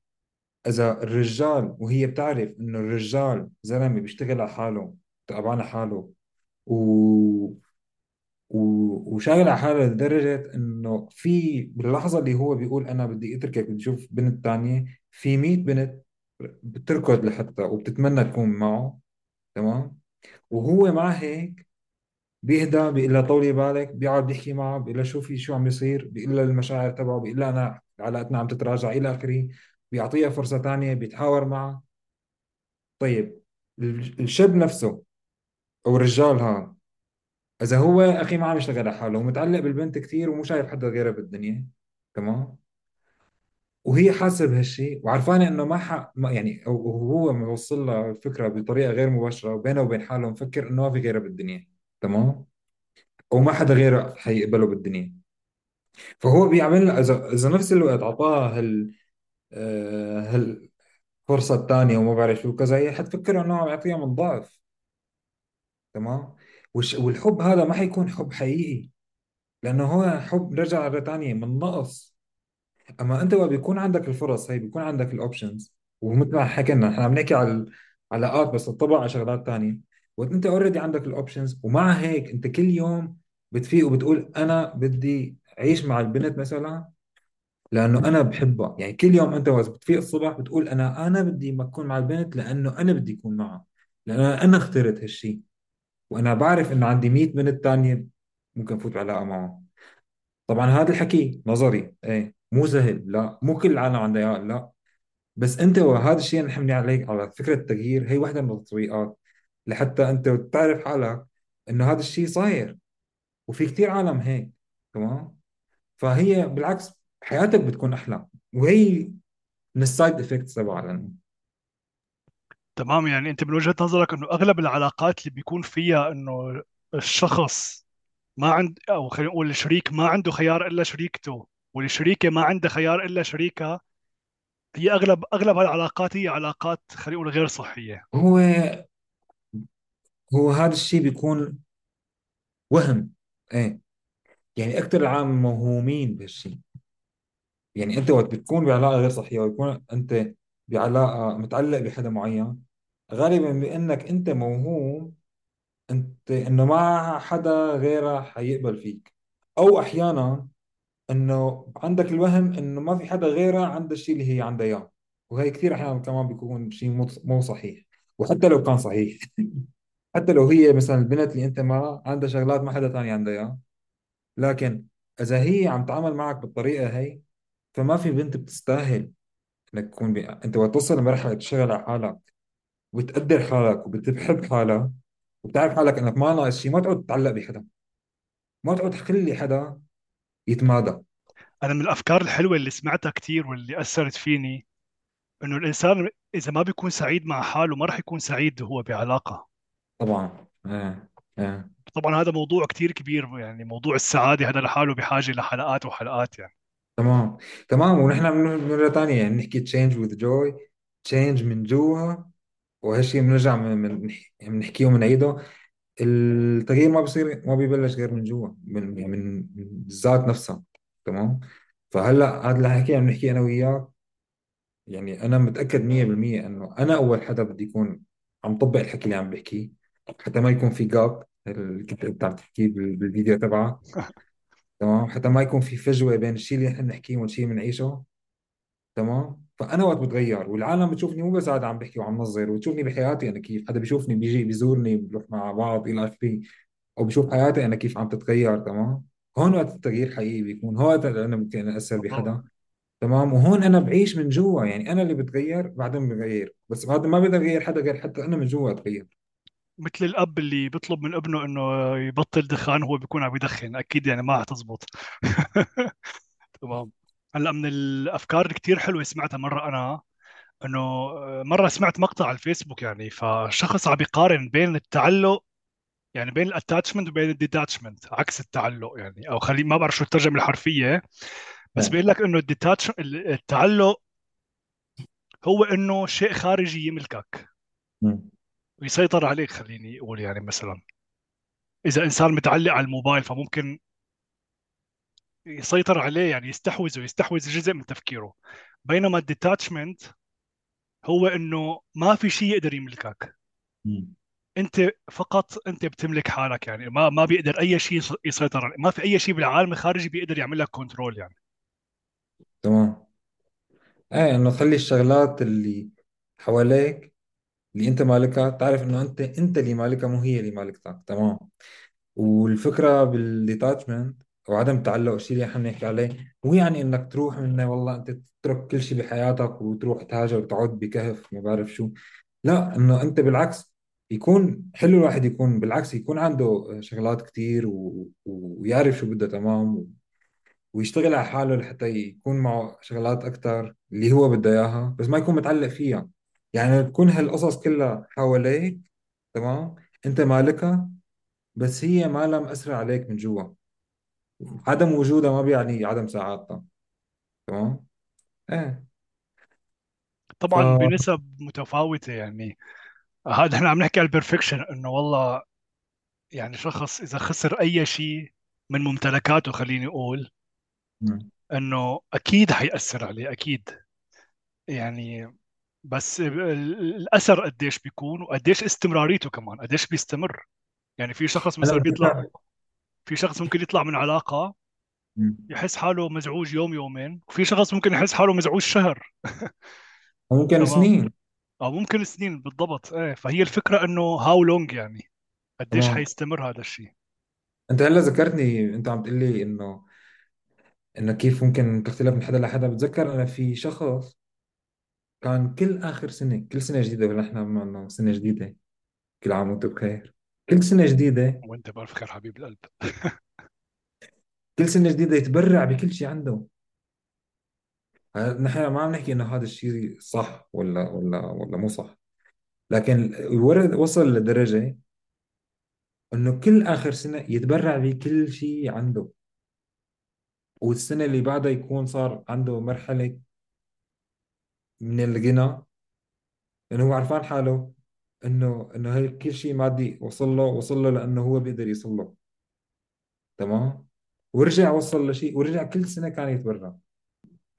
إذا الرجال وهي بتعرف إنه الرجال زلمة بيشتغل على حاله تعبان على حاله و... و... وشاغل على حاله لدرجة إنه في باللحظة اللي هو بيقول أنا بدي أتركك بدي أشوف بنت تانية في 100 بنت بتركض لحتى وبتتمنى تكون معه. تمام؟ وهو مع هيك بيهدى بيقول لها طولي بالك بيقعد بيحكي معه بيقول لها شوفي شو عم بيصير بيقول لها المشاعر تبعه بيقول لها أنا علاقتنا عم تتراجع إلى آخره بيعطيها فرصة ثانية بيتحاور معها طيب ال- الشاب نفسه أو الرجال هذا إذا هو أخي ما عم يشتغل على حاله ومتعلق بالبنت كثير ومو شايف حدا غيرها بالدنيا تمام؟ وهي حاسة بهالشيء وعرفانة إنه ما, ح... ما يعني أو أو هو موصل لها الفكرة بطريقة غير مباشرة وبينه وبين حاله مفكر إنه ما في غيرها بالدنيا. تمام؟ أو ما حدا غيره حيقبله بالدنيا. فهو بيعمل اذا إذا نفس الوقت اعطاها هال آه، هالفرصه الثانية وما بعرف شو كذا هي حتفكر إنه عم يعطيها من ضعف. تمام؟ والحب هذا ما حيكون حب حقيقي لأنه هو حب رجع مرة ثانية من نقص. أما أنت وقت بيكون عندك الفرص هي بيكون عندك ال options ومثل ما حكينا نحن عم نحكي على العلاقات بس تطبق على شغلات ثانية وقت انت already عندك ال options ومع هيك انت كل يوم بتفيق وبتقول أنا بدي أعيش مع البنت مثلا لأنه أنا بحبها. يعني كل يوم أنت وقت بتفيق الصبح بتقول أنا أنا بدي أكون مع البنت لأنه أنا بدي أكون معها. لأنه أنا اخترت هالشيء وأنا بعرف إنه عندي 100 بنت تانية ممكن فوت بعلاقه معهم طبعا هذا الحكي نظري. إيه مو سهل. لا مو كل العالم عندها لا. بس أنت وهذا الشيء نحن عليك على فكرة التغيير. هي واحدة من التطبيقات. لحتى أنت تعرف حالك إنه هذا الشيء صاير. وفي كثير عالم هيك تمام؟ فهي بالعكس حياتك بتكون أحلى. وهي من ال side effects تبعها. تمام يعني أنت من وجهة نظرك إنه أغلب العلاقات اللي بيكون فيها إنه الشخص ما عند أو خلينا نقول الشريك ما عنده خيار إلا شريكته والشريكة ما عندها خيار إلا شريكها هي اغلب أغلب هالعلاقات هي علاقات خلينا نقول غير صحية. هو هو هذا الشيء بيكون وهم إيه؟ يعني أكثر العالم موهومين بهالشيء يعني أنت وقت بتكون بعلاقة غير صحية ويكون أنت بعلاقة متعلق بحدا معين غالبا بأنك أنت موهوم أنت إنه ما حدا غيره حيقبل فيك. أو أحيانا إنه عندك الوهم إنه ما في حدا غيره عنده الشيء اللي هي عندها إياه. وهي كثير أحيانا كمان بيكون شيء مو صحيح. وحتى لو كان صحيح. [LAUGHS] حتى لو هي مثلا البنت اللي أنت معها عندها شغلات ما حدا ثاني عنده إياها. لكن إذا هي عم تعامل معك بالطريقة هي فما في بنت بتستاهل إنك تكون بي... أنت وقت توصل لمرحلة تشتغل على حالك وتقدر حالك وبتحب حالك وبتعرف حالك إنك ما ناقص شيء ما تقعد تتعلق بحدا. ما تقعد تخلي حدا يتمادى. أنا من الأفكار الحلوة اللي سمعتها كثير واللي أثرت فيني إنه الإنسان إذا ما بيكون سعيد مع حاله ما راح يكون سعيد وهو بعلاقة. طبعا. إيه إيه. طبعا هذا موضوع كثير كبير يعني موضوع السعادة هذا لحاله بحاجة لحلقات وحلقات يعني. تمام. تمام. ونحن مرة ثانية يعني نحكي change with joy change من جوا وهالشيء بنرجع من من- يعني بنحكيه وبنعيده. التغيير ما بصير ما بيبلش غير من جوا من يعني من من الذات نفسها. تمام. فهلأ هذا اللي حكينا بنحكي أنا وياك. يعني أنا متأكد 100% إنه أنا أول حدا بدي يكون عم طبق الحكي اللي عم بحكيه. حتى ما يكون في gap اللي كنت انت عم تحكيه بال- بالفيديو تبعك [LAUGHS] تمام؟ حتى ما يكون في فجوة بين الشيء اللي نحن نحكيه والشيء اللي بنعيشه. تمام؟ فأنا وقت بتغير والعالم بتشوفني مو بس قاعد عم بحكي وعم نظر وتشوفني بحياتي أنا كيف. حدا بيشوفني بيجي بيزورني بنروح مع بعض إلى آخره. أو بشوف حياتي أنا كيف عم تتغير تمام؟ هون وقت التغيير حقيقي بيكون هون وقت أنا ممكن اثر بحدا. تمام؟ وهون أنا بعيش من جوا يعني أنا اللي بتغير بعدين بغير. بس هذا ما بقدر أغير حدا غير حتى أنا من جوا أتغير. مثل الأب اللي بيطلب من ابنه إنه يبطل دخان وهو بيكون عم يدخن. أكيد يعني ما حتزبط [LAUGHS] تمام. هلأ من الأفكار اللي كثير حلوة سمعتها مرة أنا إنه مرة سمعت مقطع على الفيسبوك يعني فشخص عم يقارن بين التعلق يعني بين ال attachment وبين ال detachment عكس التعلق يعني. أو خلي ما بعرف شو الترجمة الحرفية بس نعم. بيقول لك إنه ال detach التعلق هو إنه شيء خارجي يملكك. ويسيطر عليك خليني أقول يعني مثلا إذا إنسان متعلق على الموبايل فممكن يسيطر عليه يعني يستحوذه يستحوذ جزء من تفكيره. بينما ال detachment هو إنه ما في شيء يقدر يملكك. أنت فقط أنت بتملك حالك يعني ما ما بيقدر أي شيء يس- يسيطر ما في أي شيء بالعالم الخارجي بيقدر يعمل لك control يعني. تمام. إيه إنه تخلي الشغلات اللي حواليك اللي أنت مالكها تعرف إنه أنت أنت اللي مالكها مو هي اللي مالكتك. تمام. والفكرة بالديتاتشمنت أو عدم التعلق الشيء اللي إحنا بنحكي عليه مو يعني إنك تروح منه والله أنت تترك كل شيء بحياتك وتروح تهاجر وتقعد بكهف ما بعرف شو. لا إنه أنت بالعكس يكون حلو الواحد يكون بالعكس يكون عنده شغلات كتير و... ويعرف شو بده تمام. ويشتغل على حاله لحتى يكون معه شغلات أكتر اللي هو بده إياها بس ما يكون متعلق فيها. يعني تكون هالقصص كلها حواليك تمام؟ أنت مالكها بس هي ما لها مأثرة عليك من جوا. عدم وجودها ما بيعني عدم سعادتها تمام؟ إيه. ف طبعا بنسب متفاوتة يعني. هذا إحنا عم نحكي على البرفكشن إنه والله يعني شخص إذا خسر أي شيء من ممتلكاته خليني أقول مم. إنه أكيد حيأثر عليه أكيد. يعني بس ال- الأثر قديش بيكون وقديش استمراريته كمان قديش بيستمر. يعني في شخص مثلا بيطلع في شخص ممكن يطلع من علاقة مم. يحس حاله مزعوج يوم يومين وفي شخص ممكن يحس حاله مزعوج شهر. ممكن سنين. أو ممكن سنين بالضبط. إيه فهي الفكرة إنه هاو لونج يعني قديش تمام. حيستمر هذا الشيء. أنت هلا ذكرتني أنت عم تقول لي انه إنه كيف ممكن تختلف من حدا لحدا. بتذكر أنا في شخص كان كل آخر سنة كل سنة جديدة ونحن معنا سنة جديدة. كل عام وانت بخير. كل سنة جديدة. وانت بألف خير حبيب القلب. كل سنة جديدة يتبرع بكل شيء عنده ه- نحن ما عم نحكي إنه هذا الشيء صح ولا ولا ولا مو صح. لكن ورد وصل لدرجة إنه كل آخر سنة يتبرع بكل شيء عنده والسنة اللي بعدها يكون صار عنده مرحلة من الغنى لأنه هو عرفان حاله إنه إنه هي كل شيء مادي وصل له وصل له لأنه هو بيقدر يوصل له. تمام؟ ورجع وصل لشيء ورجع كل سنة كان يتبرع.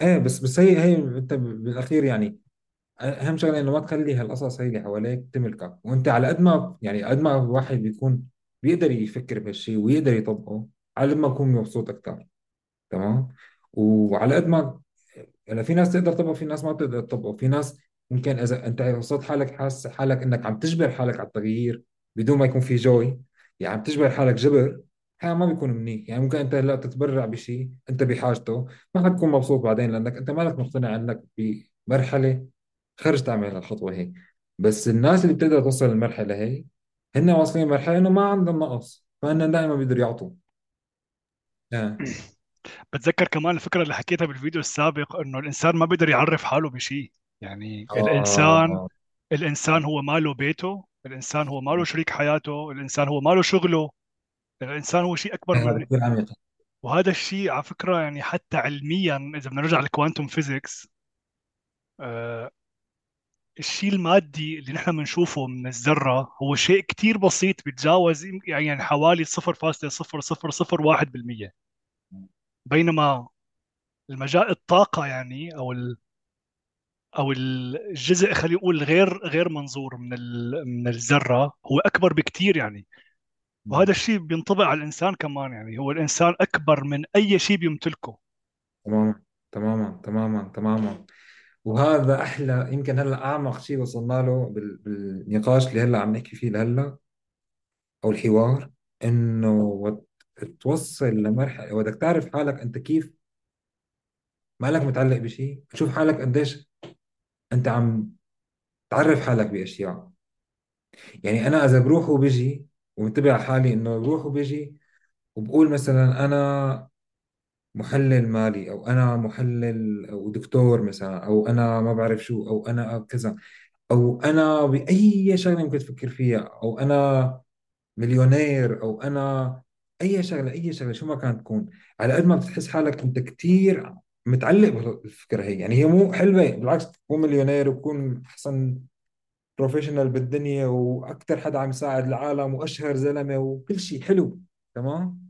إيه بس بس هي هي أنت بالأخير يعني أهم شغلة إنه ما تخلي هالقصص هي اللي حواليك تملكك. وأنت على قد ما يعني قد ما الواحد بيكون بيقدر يفكر بهالشيء ويقدر يطبقه على قد ما يكون مبسوط أكثر تمام؟ وعلى قد ما يعني في ناس تقدر تطبق في ناس ما بتقدر تطبق. في ناس ممكن إذا أنت وصلت حالك حاسس حالك إنك عم تجبر حالك على التغيير بدون ما يكون في جوي يعني عم تجبر حالك جبر هذا ما بيكون منيح. يعني ممكن أنت هلأ تتبرع بشيء أنت بحاجته ما حتكون مبسوط بعدين لأنك أنت مالك مقتنع إنك بمرحلة خرج تعمل هالخطوة هي بس الناس اللي بتقدر توصل للمرحلة هي هن واصلين لمرحله إنه ما عندهم نقص فهن دائما بيقدروا يعطوا. آه. بتذكر كمان الفكرة اللي حكيتها بالفيديو السابق إنه الإنسان ما بيقدر يعرف حاله بشيء. يعني الإنسان آه. الإنسان هو ماله بيته الإنسان هو ماله شريك حياته الإنسان هو ماله شغله الإنسان هو شيء أكبر هذا من وهذا الشيء على فكرة يعني حتى علميا إذا بدنا نرجع للكوانتم فيزيكس آه الشيء المادي اللي نحن بنشوفه من الذرة هو شيء كتير بسيط بيتجاوز يعني حوالي 0.001% بينما المجال الطاقة يعني أو ال أو الجزء خلينا نقول غير غير منظور من ال- من الذرة هو أكبر بكتير يعني. وهذا الشيء بينطبق على الإنسان كمان يعني. هو الإنسان أكبر من أي شيء بيمتلكه. تماما تماما تماما تماما. وهذا أحلى يمكن هلأ أعمق شيء وصلنا له بال... بالنقاش اللي هلأ عم نحكي فيه لهلأ أو الحوار إنه توصل لمرحله بدك تعرف حالك أنت كيف؟ مالك متعلق بشيء تشوف حالك قديش أنت عم تعرف حالك بأشياء. يعني أنا إذا بروح وبجي ومنتبه على حالي إنه بروح وبجي وبقول مثلا أنا محلل مالي أو أنا محلل أو دكتور مثلا أو أنا ما بعرف شو أو أنا كذا أو أنا بأي شغلة ممكن تفكر فيها أو أنا مليونير أو أنا أي شغلة أي شغلة شو ما كانت تكون. على قد ما بتحس حالك أنت كثير متعلق بالفكرة هي. يعني هي مو حلوة بالعكس تكون مليونير وتكون أحسن professional بالدنيا وأكثر حدا عم يساعد العالم وأشهر زلمة وكل شيء حلو تمام؟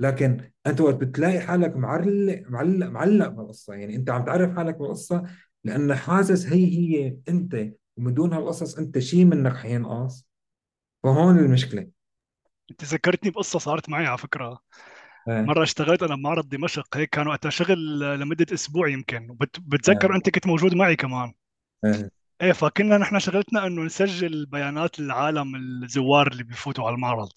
لكن أنت وقت بتلاقي حالك معلق معلق معلق بالقصة. يعني أنت عم تعرف حالك بالقصة لأن حاسس هي هي أنت ومن دون هالقصص أنت شيء منك حينقص فهون المشكلة. انت ذكرتني بقصة صارت معي على فكرة. إيه. مرة اشتغلت أنا بمعرض دمشق هيك كان وقتها شغل لمدة أسبوع يمكن. وبت- بتذكر إيه. أنت كنت موجود معي كمان. إيه. إيه فكنا نحن شغلتنا إنه نسجل بيانات العالم الزوار اللي بيفوتوا على المعرض.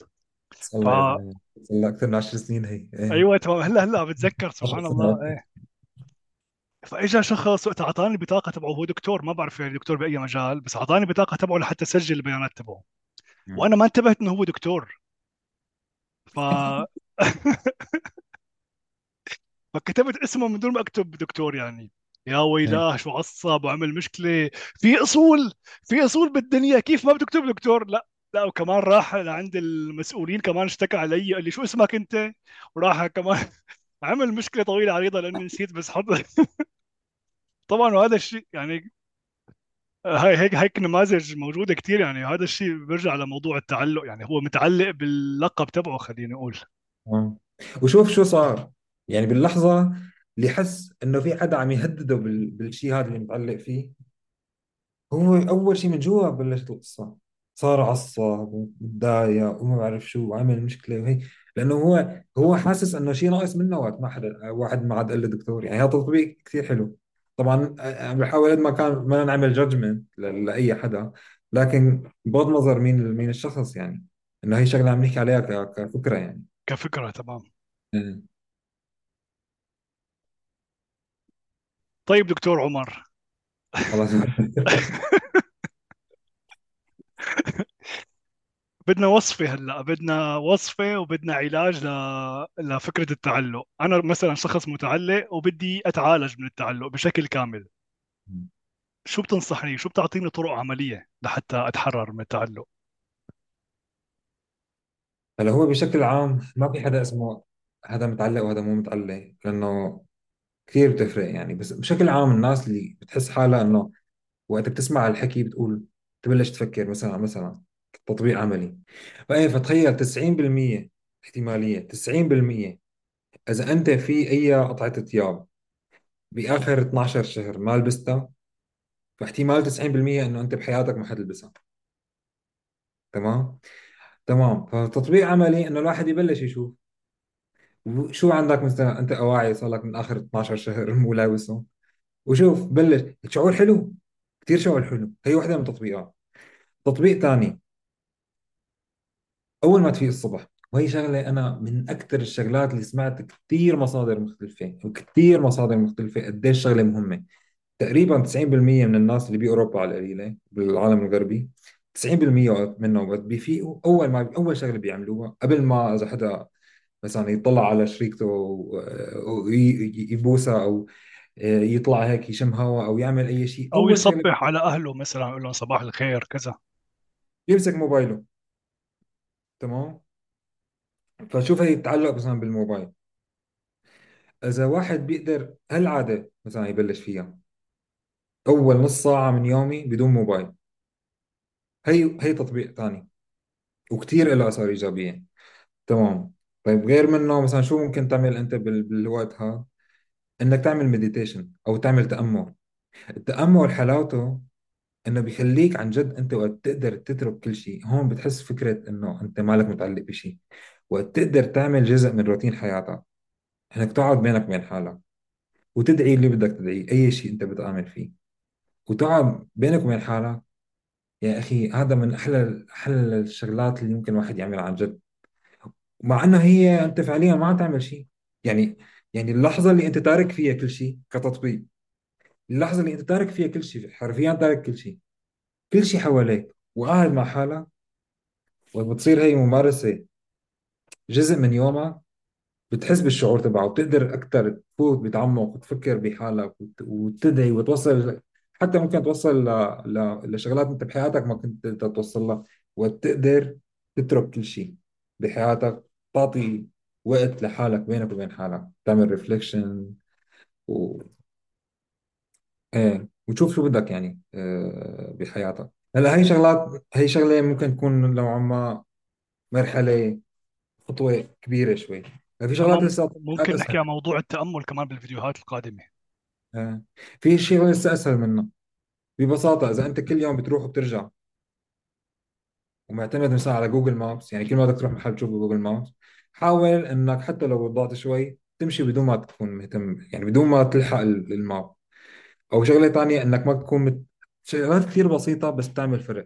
صار ف لها صار لها أكثر من 10 سنين هي. إيه. أيوه تمام. هلأ هلأ بتذكر 10 سبحان الله. سنوات إيه. فإجا شخص وقت أعطاني البطاقه تبعه. هو دكتور ما بعرف يعني دكتور بأي مجال بس أعطاني البطاقه تبعه لحتى أسجل البيانات تبعه. مم. وأنا ما انتبهت إنه هو دكتور. ف [LAUGHS] فكتبت اسمه من دون ما اكتب دكتور يعني. يا ويلاه شو عصب وعمل مشكلة. في أصول في أصول بالدنيا. كيف ما بتكتب دكتور؟ لا لا وكمان راح لعند المسؤولين كمان اشتكى علي قال لي شو اسمك انت؟ وراح كمان [LAUGHS] عمل مشكلة طويلة عريضة لأني نسيت بس حط [LAUGHS] طبعا وهذا الشيء يعني هاي هيك هيك نماذج موجودة كثير يعني. هذا الشيء بيرجع لموضوع التعلق يعني. هو متعلق باللقب تبعه خليني أقول. وشوف شو صار. يعني باللحظة اللي حس إنه في حدا عم يهدده بال... بالشيء هذا اللي متعلق فيه هو أول شيء من جوا بلشت القصة. صار عصب ومتضايق وما بعرف شو وعمل مشكلة وهي لأنه هو هو حاسس إنه شيء ناقص منه وقت ما حدا واحد ما عاد قال له دكتور يعني هذا تطبيق كثير حلو. طبعا أنا بحاول قد ما كان ما نعمل جادجمنت لأي حدا لكن بغض النظر مين مين الشخص يعني. إنه هي شغلة عم نحكي عليها ك- كفكرة يعني. كفكرة تمام. إيه. طيب دكتور عمر. خلاص. [LAUGHS] [LAUGHS] بدنا وصفة هلأ بدنا وصفة وبدنا علاج ل... لفكرة التعلق. أنا مثلا شخص متعلق وبدي أتعالج من التعلق بشكل كامل. شو بتنصحني؟ شو بتعطيني طرق عملية لحتى أتحرر من التعلق؟ هلأ هو بشكل عام ما في حدا اسمه هذا متعلق وهذا مو متعلق لأنه كثير بتفرق يعني. بس بشكل عام الناس اللي بتحس حالها إنه وقت بتسمع الحكي بتقول تبلش تفكر مثلا مثلا تطبيق عملي. فايه فتخيل 90% احتمالية 90% إذا أنت في أي قطعة ثياب بآخر 12 شهر ما لبستها فاحتمال 90% إنه أنت بحياتك ما حتلبسها. تمام؟ تمام. فتطبيق عملي إنه الواحد يبلش يشوف. شو عندك مثلا؟ أنت أواعي صار لك من آخر 12 شهر [LAUGHS] مو لابسهم وشوف بلش. شعور حلو؟ كثير شعور حلو. هي وحده من التطبيقات. تطبيق ثاني. أول ما تفيق الصبح وهي شغلة أنا من أكثر الشغلات اللي سمعت كثير مصادر مختلفة وكثير مصادر مختلفة قديش شغلة مهمة. تقريبا 90% من الناس اللي باوروبا على القليلة بالعالم الغربي 90% منهم وقت بيفيقوا. أول ما أول شغلة بيعملوها قبل ما إذا حدا مثلا يطلع على شريكته ويبوسها أو يطلع هيك يشم هوا أو يعمل أي شيء شغلة يصبح على أهله مثلا يقول لهم صباح الخير كذا. يمسك موبايله. تمام؟ فشوف هي التعلق مثلا بالموبايل. إذا واحد بيقدر هالعادة مثلا يبلش فيها أول نص ساعة من يومي بدون موبايل. هي هي تطبيق ثاني وكثير له اثار إيجابية. تمام. طيب غير منه مثلا شو ممكن تعمل أنت بال- بالوقت هذا؟ إنك تعمل مديتيشن أو تعمل تأمل. التأمل حلاوته إنه بيخليك عن جد أنت وقت تقدر تترك كل شيء. هون بتحس فكرة إنه أنت مالك متعلق بشيء. وقت تقدر تعمل جزء من روتين حياتك إنك تقعد بينك وبين حالك وتدعي اللي بدك تدعيه أي شيء أنت بتآمن فيه. وتقعد بينك وبين حالك. يا أخي هذا من أحلى أحلى الشغلات اللي ممكن الواحد يعملها عن جد. مع إنه هي أنت فعليا ما عم تعمل شيء. يعني يعني اللحظة اللي أنت تارك فيها كل شيء كتطبيق. اللحظة اللي أنت تارك فيها كل شيء حرفيا تارك كل شيء. كل شيء حواليك. وقاعد مع حالك وبتصير هي ممارسة جزء من يومك بتحس بالشعور تبعه. وبتقدر أكثر تفوت بتعمق وتفكر بحالك وت- وتدعي وتوصل حتى ممكن توصل ل... ل... لشغلات أنت بحياتك ما كنت توصل لها. وتقدر تترك كل شيء بحياتك تعطي وقت لحالك بينك وبين حالك. تعمل ريفليكشن و... إيه وتشوف شو بدك يعني آه، بحياتك. هلأ هي شغلات هي شغلة ممكن تكون نوعا ما مرحلة خطوة كبيرة شوي. في شغلات لسه ممكن نحكي عن موضوع التأمل كمان بالفيديوهات القادمة. آه. في شيء لسه أسهل منه. ببساطة إذا أنت كل يوم بتروح وبترجع ومعتمد مثلا على Google Maps يعني كل ما بدك تروح محل تشوفه Google Maps حاول إنك حتى لو وضعت شوي تمشي بدون ما تكون مهتم يعني بدون ما تلحق ال- ال map. أو شغلة تانية إنك ما تكون مت... شغلات كثير بسيطة بس بتعمل فرق.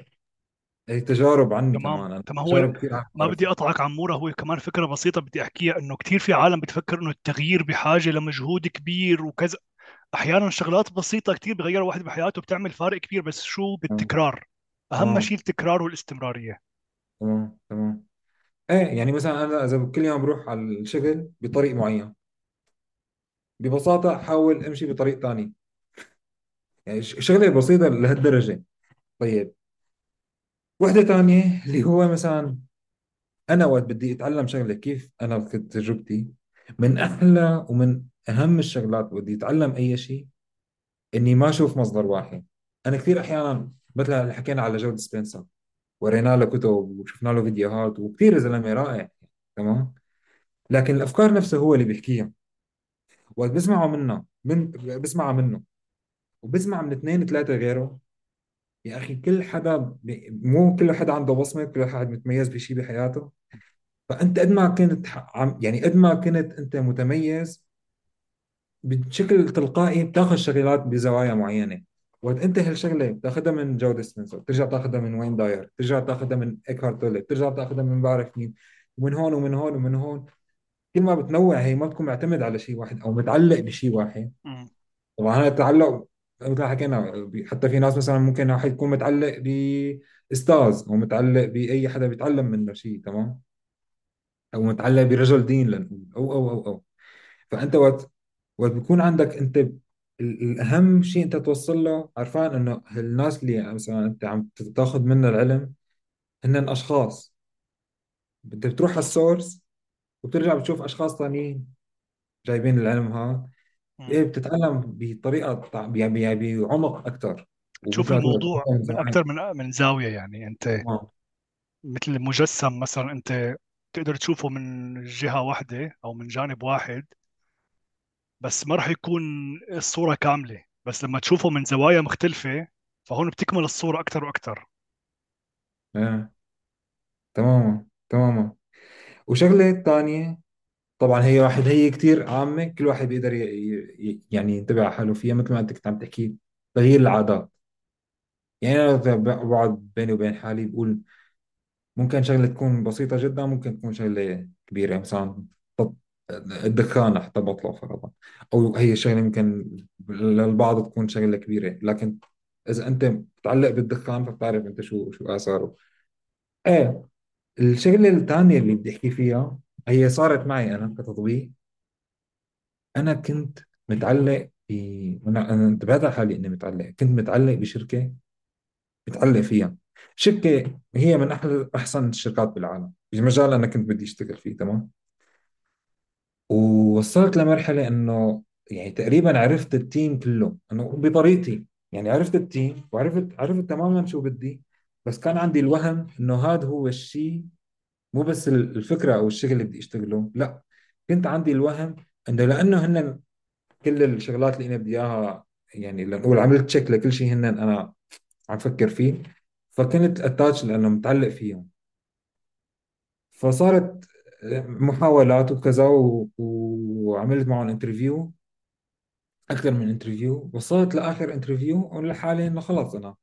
هي تجارب عني تمام كمان تمام هو تجارب كثير ما بدي أقطعك عموره هو كمان فكرة بسيطة بدي أحكيها إنه كثير في عالم بتفكر إنه التغيير بحاجة لمجهود كبير وكذا. أحيانا شغلات بسيطة كثير بغير واحد بحياته بتعمل فارق كبير بس شو تمام بالتكرار؟ أهم تمام شيء التكرار والاستمرارية. تمام تمام. إيه يعني مثلا أنا إذا كل يوم بروح على الشغل بطريق معين ببساطة حاول أمشي بطريق ثاني يعني شغلة بسيطة لهالدرجة. طيب. وحدة ثانية اللي هو مثلا أنا وقت بدي أتعلم شغلة كيف أنا كنت تجربتي. من أحلى ومن أهم الشغلات بدي أتعلم أي شيء إني ما أشوف مصدر واحد. أنا كثير أحيانا مثل اللي حكينا على جود سبنسر. ورينا له كتب وشفنا له فيديوهات وكثير زلمة رائع تمام؟ لكن الأفكار نفسها هو اللي بيحكيها. وقت بسمعه منه من بسمعها منه. وبسمع من اثنين ثلاثة غيره يا أخي كل حدا. مو كل حدا عنده بصمة كل حد متميز بشيء بحياته فأنت قد ما كنت عم يعني قد ما كنت أنت متميز بشكل تلقائي بتاخذ شغلات بزوايا معينة وقت أنت هالشغلة بتاخذها من Joe Dispenza بترجع تاخذها من Wayne Dyer بترجع تاخذها من Eckhart Tolle بترجع تاخذها من بعرف مين ومن هون ومن هون ومن هون كل ما بتنوع هي ما بتكون معتمد على شيء واحد أو متعلق بشيء واحد. طبعا هذا التعلق ما حكينا حتى في ناس مثلا ممكن واحد يكون متعلق باستاذ أو متعلق باي حدا بيتعلم منه شيء تمام؟ أو متعلق برجل دين لنقول أو أو أو أو. فأنت وقت وقت بيكون عندك أنت ال- الأهم شيء أنت توصل له عرفان إنه الناس اللي مثلا أنت عم تاخذ منها العلم هن أشخاص. أنت بتروح على السورس وبترجع بتشوف أشخاص ثانيين جايبين العلم هذا. إيه بتتعلم بطريقة يعني بعمق أكثر تقول الموضوع من أكثر من من زاوية يعني. أنت تمام مثل مجسم مثلا أنت تقدر تشوفه من جهة واحدة أو من جانب واحد بس ما راح يكون الصورة كاملة. بس لما تشوفه من زوايا مختلفة فهون بتكمل الصورة أكثر وأكثر إيه تماما تماما. وشغلة ثانية طبعا هي واحد هي كثير عامة كل واحد بيقدر ي... يعني ينتبه على حاله فيها مثل ما انت كنت عم تحكي تغيير العادات. يعني أنا بقعد بيني وبين حالي بقول ممكن شغلة تكون بسيطة جدا ممكن تكون شغلة كبيرة مثلا طب الدخان حتى بطلع فرضا. أو هي شغلة ممكن للبعض تكون شغلة كبيرة لكن إذا أنت متعلق بالدخان فبتعرف أنت شو شو آثاره. إيه الشغلة الثانية اللي بدي أحكي فيها هي صارت معي أنا كتطبيق. أنا كنت متعلق ب أنا أنا انتبهت على حالي إني متعلق. كنت متعلق بشركة متعلق فيها. شركة هي من أحلى أحسن الشركات بالعالم. بمجال أنا كنت بدي أشتغل فيه تمام؟ ووصلت لمرحلة إنه يعني تقريبا عرفت ال team كله. إنه بطريقتي. يعني عرفت ال team وعرفت عرفت تماما شو بدي. بس كان عندي الوهم إنه هذا هو الشيء مو بس ال- الفكرة أو الشغل اللي بدي أشتغله لا. كنت عندي الوهم إنه لأنه هن كل الشغلات اللي أنا بدي إياها يعني لنقول عملت check لكل شيء هن أنا عم فكر فيه فكنت attached لأنه متعلق فيهم. فصارت محاولات وكذا و... وعملت معهم interview أكثر من interview وصلت لآخر interview ولحالي إنه خلص أنا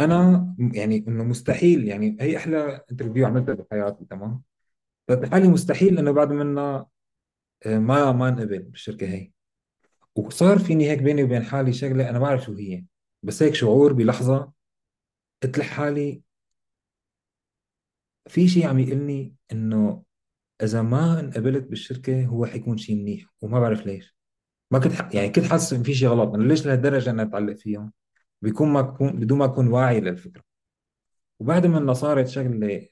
أنا يعني إنه مستحيل يعني هي أحلى interview عملتها بحياتي تمام؟ فبحالي مستحيل إنه بعد منها آه، ما ما انقبل بالشركة هي. وصار فيني هيك بيني وبين حالي شغلة أنا بعرف شو هي بس هيك شعور بلحظة قلت لحالي في شيء عم يقلني إنه إذا ما انقبلت بالشركة هو حيكون شيء منيح وما بعرف ليش. ما كنت. يعني كنت حاسس ان في شيء غلط أنا ليش لهالدرجة أنا أتعلق فيهم؟ بيكون ما اكون بدون ما اكون واعي للفكرة. وبعد ما صارت شغله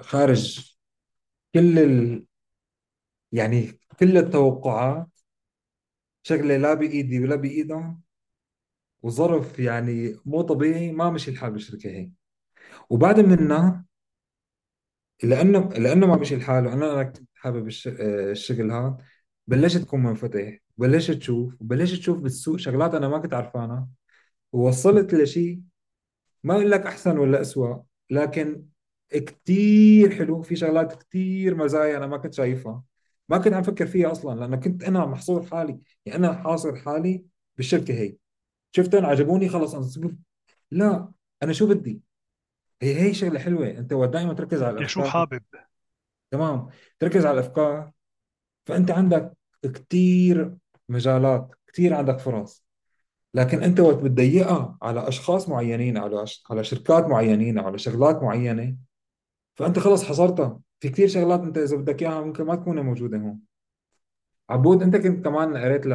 خارج كل ال... يعني كل التوقعات شغلة لا بإيدي ولا بإيدهم وظرف يعني مو طبيعي ما مشي الحال بالشركة هي. وبعد منها لأنه لأنه ما مشي الحال وأنا أنا كنت حابب الش... الشغل هذا بلشت تكون منفتح بلشت تشوف بلشت تشوف بالسوق شغلات أنا ما كنت عارفانها. ووصلت لشيء ما أقول لك أحسن ولا أسوأ لكن كتير حلو في شغلات كتير مزايا أنا ما كنت شايفها. ما كنت عم فكر فيها أصلا لأنه كنت أنا محصور حالي يعني أنا حاصر حالي بالشركة هي. شفتهم عجبوني خلص أنا لا أنا شو بدي؟ هي هي شغلة حلوة أنت دائما تركز على يا شو الأفكار. حابب؟ تمام تركز على الأفكار فأنت عندك كثير مجالات كثير عندك فرص. لكن أنت وقت بتضيقها على أشخاص معينين على. على شركات معينين على شغلات معينة فأنت خلص حصرتها. في كثير شغلات أنت إذا بدك إياها ممكن ما تكون موجودة هون. عبود أنت كنت كمان قريت ل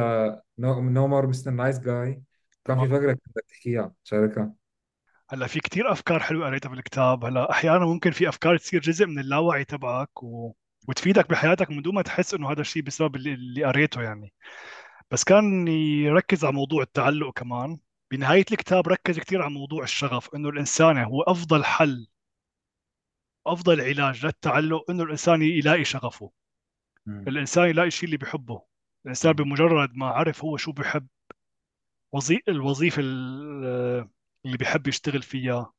No More Mr. Nice Guy كان في تمام فكرة كنت بدك تحكيها شاركها. هلأ في كتير أفكار حلوة قريتها بالكتاب. هلأ أحيانا ممكن في أفكار تصير جزء من اللاوعي تبعك و... وتفيدك بحياتك من دون ما تحس إنه هذا الشيء بسبب اللي, اللي قريته يعني. بس كان يركز على موضوع التعلق كمان بنهاية الكتاب ركز كتير على موضوع الشغف إنه الإنسان هو أفضل حل أفضل علاج للتعلق إنه الإنسان يلاقي شغفه مم. الإنسان يلاقي الشيء اللي بيحبه الإنسان. بمجرد ما عرف هو شو بيحب وظي... الوظيفة ال- اللي بيحب يشتغل فيها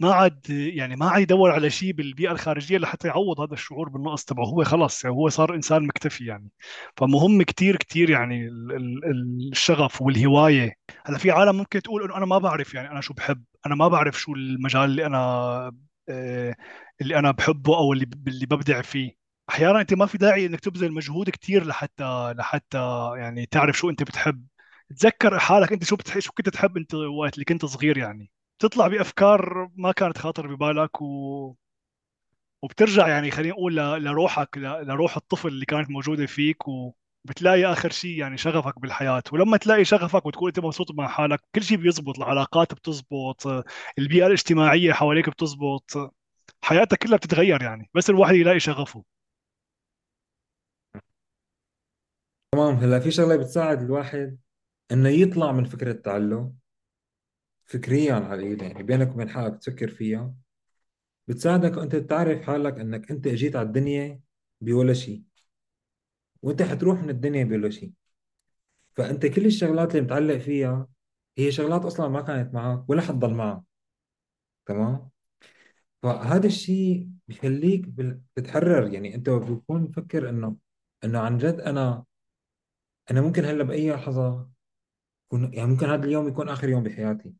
فما عاد يعني ما عاد يدور على شيء بالبيئة الخارجية لحتى يعوض هذا الشعور بالنقص تبعه. هو خلص يعني هو صار إنسان مكتفي يعني. فمهم كتير كتير يعني ال- ال- الشغف والهواية. هلأ في عالم ممكن تقول إنه أنا ما بعرف يعني أنا شو بحب. أنا ما بعرف شو المجال اللي أنا آه، اللي أنا بحبه أو اللي اللي ببدع فيه. أحيانا أنت ما في داعي إنك تبذل مجهود كتير لحتى لحتى يعني تعرف شو أنت بتحب. تذكر حالك أنت شو بتحب شو كنت تحب أنت وقت اللي كنت صغير يعني. تطلع بأفكار ما كانت خاطر ببالك و... وبترجع يعني خلينا نقول. لروحك ل... لروح الطفل اللي كانت موجودة فيك و... بتلاقي آخر شيء يعني شغفك بالحياة ولما تلاقي شغفك وتكون أنت مبسوط مع حالك كل شيء بيزبط العلاقات بتزبط البيئة الاجتماعية حواليك بتزبط حياتك كلها بتتغير يعني بس الواحد يلاقي شغفه تمام هلأ في شغلة بتساعد الواحد إنه يطلع من فكرة التعلم فكريا على الاقل يعني بينك وبين حالك تفكر فيها بتساعدك أنت تعرف حالك أنك أنت إجيت على الدنيا بولا شيء وأنت حتروح من الدنيا بولا شيء فأنت كل الشغلات اللي متعلق فيها هي شغلات أصلا ما كانت معك ولا حتضل معك تمام؟ فهذا الشيء بيخليك بال- تتحرر يعني أنت بتكون مفكر إنه إنه عن جد أنا أنا ممكن هلأ بأي لحظة يعني ممكن هذا اليوم يكون آخر يوم بحياتي.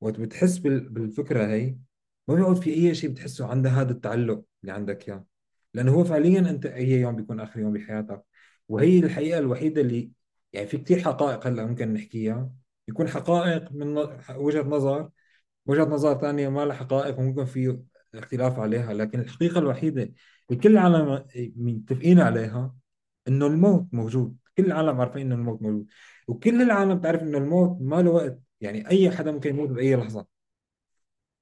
وقت بتحس بال- بالفكرة هي ما بيعود في أي شيء بتحسه عند هذا التعلق اللي عندك إياه. لأنه هو فعليا أنت أي يوم بيكون آخر يوم بحياتك. وهي الحقيقة الوحيدة اللي يعني في كثير حقائق هلأ ممكن نحكيها. يكون حقائق من وجهة نظر. وجهة نظر ثانية ما لها حقائق وممكن في اختلاف عليها. لكن الحقيقة الوحيدة اللي كل العالم متفقين عليها إنه الموت موجود. كل العالم عارفين إنه الموت موجود. وكل العالم تعرف إنه الموت ما له وقت يعني أي حدا ممكن يموت بأي لحظة.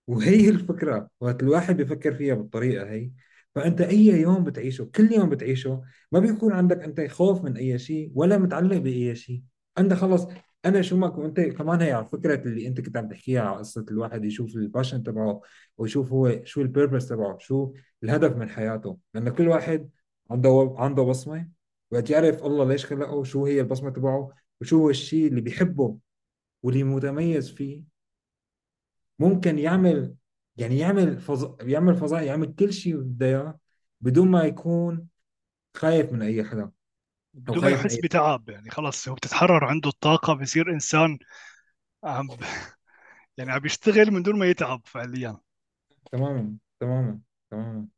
وهي الفكرة وقت الواحد بيفكر فيها بالطريقة هي فأنت أي يوم بتعيشه كل يوم بتعيشه ما بيكون عندك أنت خوف من أي شيء ولا متعلق بأي شيء. أنت خلص أنا شو ما وأنت كمان هي على فكرة اللي أنت كنت عم تحكيها على قصة الواحد يشوف ال passion تبعه ويشوف هو شو ال purpose تبعه شو الهدف من حياته. لأن كل واحد عنده عنده بصمة وقت يعرف الله ليش خلقه شو هي البصمة تبعه وشو هو الشيء اللي بيحبه. واللي متميز فيه ممكن يعمل يعني يعمل فض... يعمل فضاء يعمل كل شيء بده اياه بدون ما يكون خايف من أي حدا بدون ما يحس بتعب يعني خلص هو بتتحرر عنده الطاقة بصير إنسان عم يعني عم يشتغل من دون ما يتعب فعليا. تماما تماما تماما.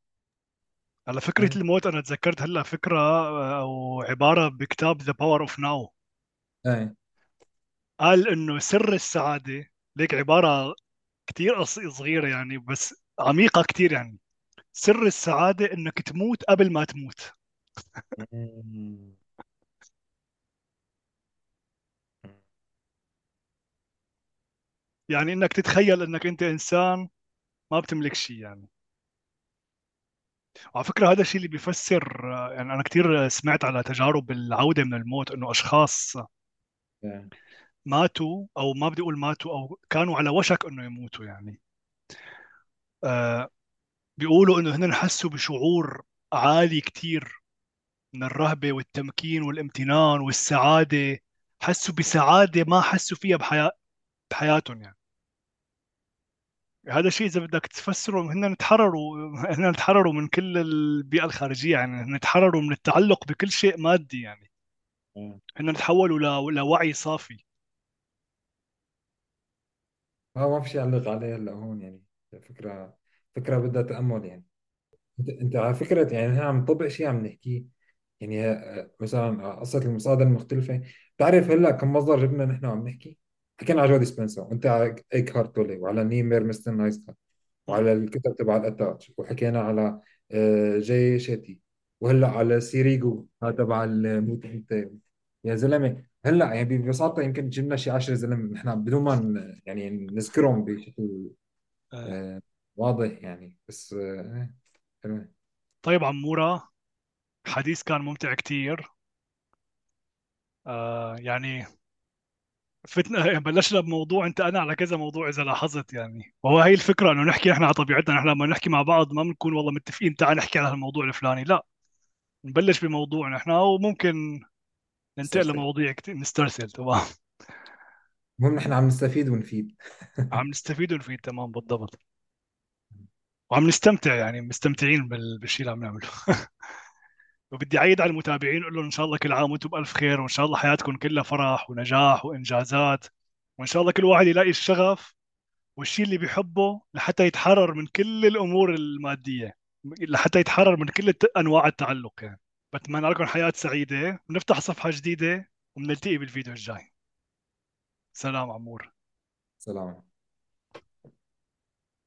على فكرة إيه الموت أنا تذكرت هلا فكرة آه، أو عبارة بكتاب The Power of Now إيه. قال إنه سر السعادة ليك عبارة كتير قص- صغيرة يعني بس عميقة كتير يعني. سر السعادة إنك تموت قبل ما تموت. [LAUGHS] يعني إنك تتخيل إنك أنت إنسان ما بتملك شيء يعني. وعلى فكرة هذا الشيء اللي بيفسر يعني أنا كتير سمعت على تجارب العودة من الموت إنه أشخاص إيه ماتوا أو ما بدي أقول ماتوا أو كانوا على وشك إنه يموتوا يعني. آه بيقولوا إنه هن حسوا بشعور عالي كتير من الرهبة والتمكين والامتنان والسعادة حسوا بسعادة ما حسوا فيها بحياة بحياتهم يعني. هذا الشيء إذا بدك تفسره هن تحرروا هن تحرروا من كل البيئة الخارجية يعني هن تحرروا من التعلق بكل شيء مادي يعني. هن تحولوا لوعي صافي. آه ما في شيء اعلق عليه هلا هون يعني. فكرة فكرة بدها تأمل يعني. أنت أنت على فكرة يعني نحن عم نطبق شيء عم نحكيه يعني مثلا قصة المصادر المختلفة. بتعرف هلأ كم مصدر جبنا نحن وعم نحكي؟ حكينا على جو ديسبنزا. وأنت على إيكهارت تولي وعلى نيمير مستر نايسكا مم. وعلى الكتب تبع الأتاتش وحكينا على آه، جاي شيتي وهلأ على سيريجو هذا تبع الموت يا زلمة هلا يعني ببساطة يمكن جبنا شي 10 زلمة نحن بدون ما ن- يعني نذكرهم بشكل آه. آه، واضح يعني بس آه، تمام. طيب عمورة حديث كان ممتع كتير. آه يعني فتنا [LAUGHS] بلشنا بموضوع انت أنا على كذا موضوع إذا لاحظت يعني. وهو هي الفكرة إنه نحكي إحنا على طبيعتنا نحن لما نحكي مع بعض ما بنكون والله متفقين تعال نحكي على الموضوع الفلاني لا. نبلش بموضوع نحن وممكن ننتقل لمواضيع كتير. نسترسل تمام. المهم نحن عم نستفيد ونفيد. [LAUGHS] عم نستفيد ونفيد تمام بالضبط. وعم نستمتع يعني مستمتعين بال- بالشيء اللي عم نعمله. [LAUGHS] وبدي أعيد على المتابعين أقول لهم إن شاء الله كل عام وأنتم بألف خير وإن شاء الله حياتكم كلها فرح ونجاح وإنجازات. وإن شاء الله كل واحد يلاقي الشغف والشيء اللي بيحبه لحتى يتحرر من كل الأمور المادية لحتى يتحرر من كل أنواع التعلق يعني. بتمنى لكم حياة سعيدة ونفتح صفحة جديدة وبنلتقي بالفيديو الجاي. سلام عمور. سلام.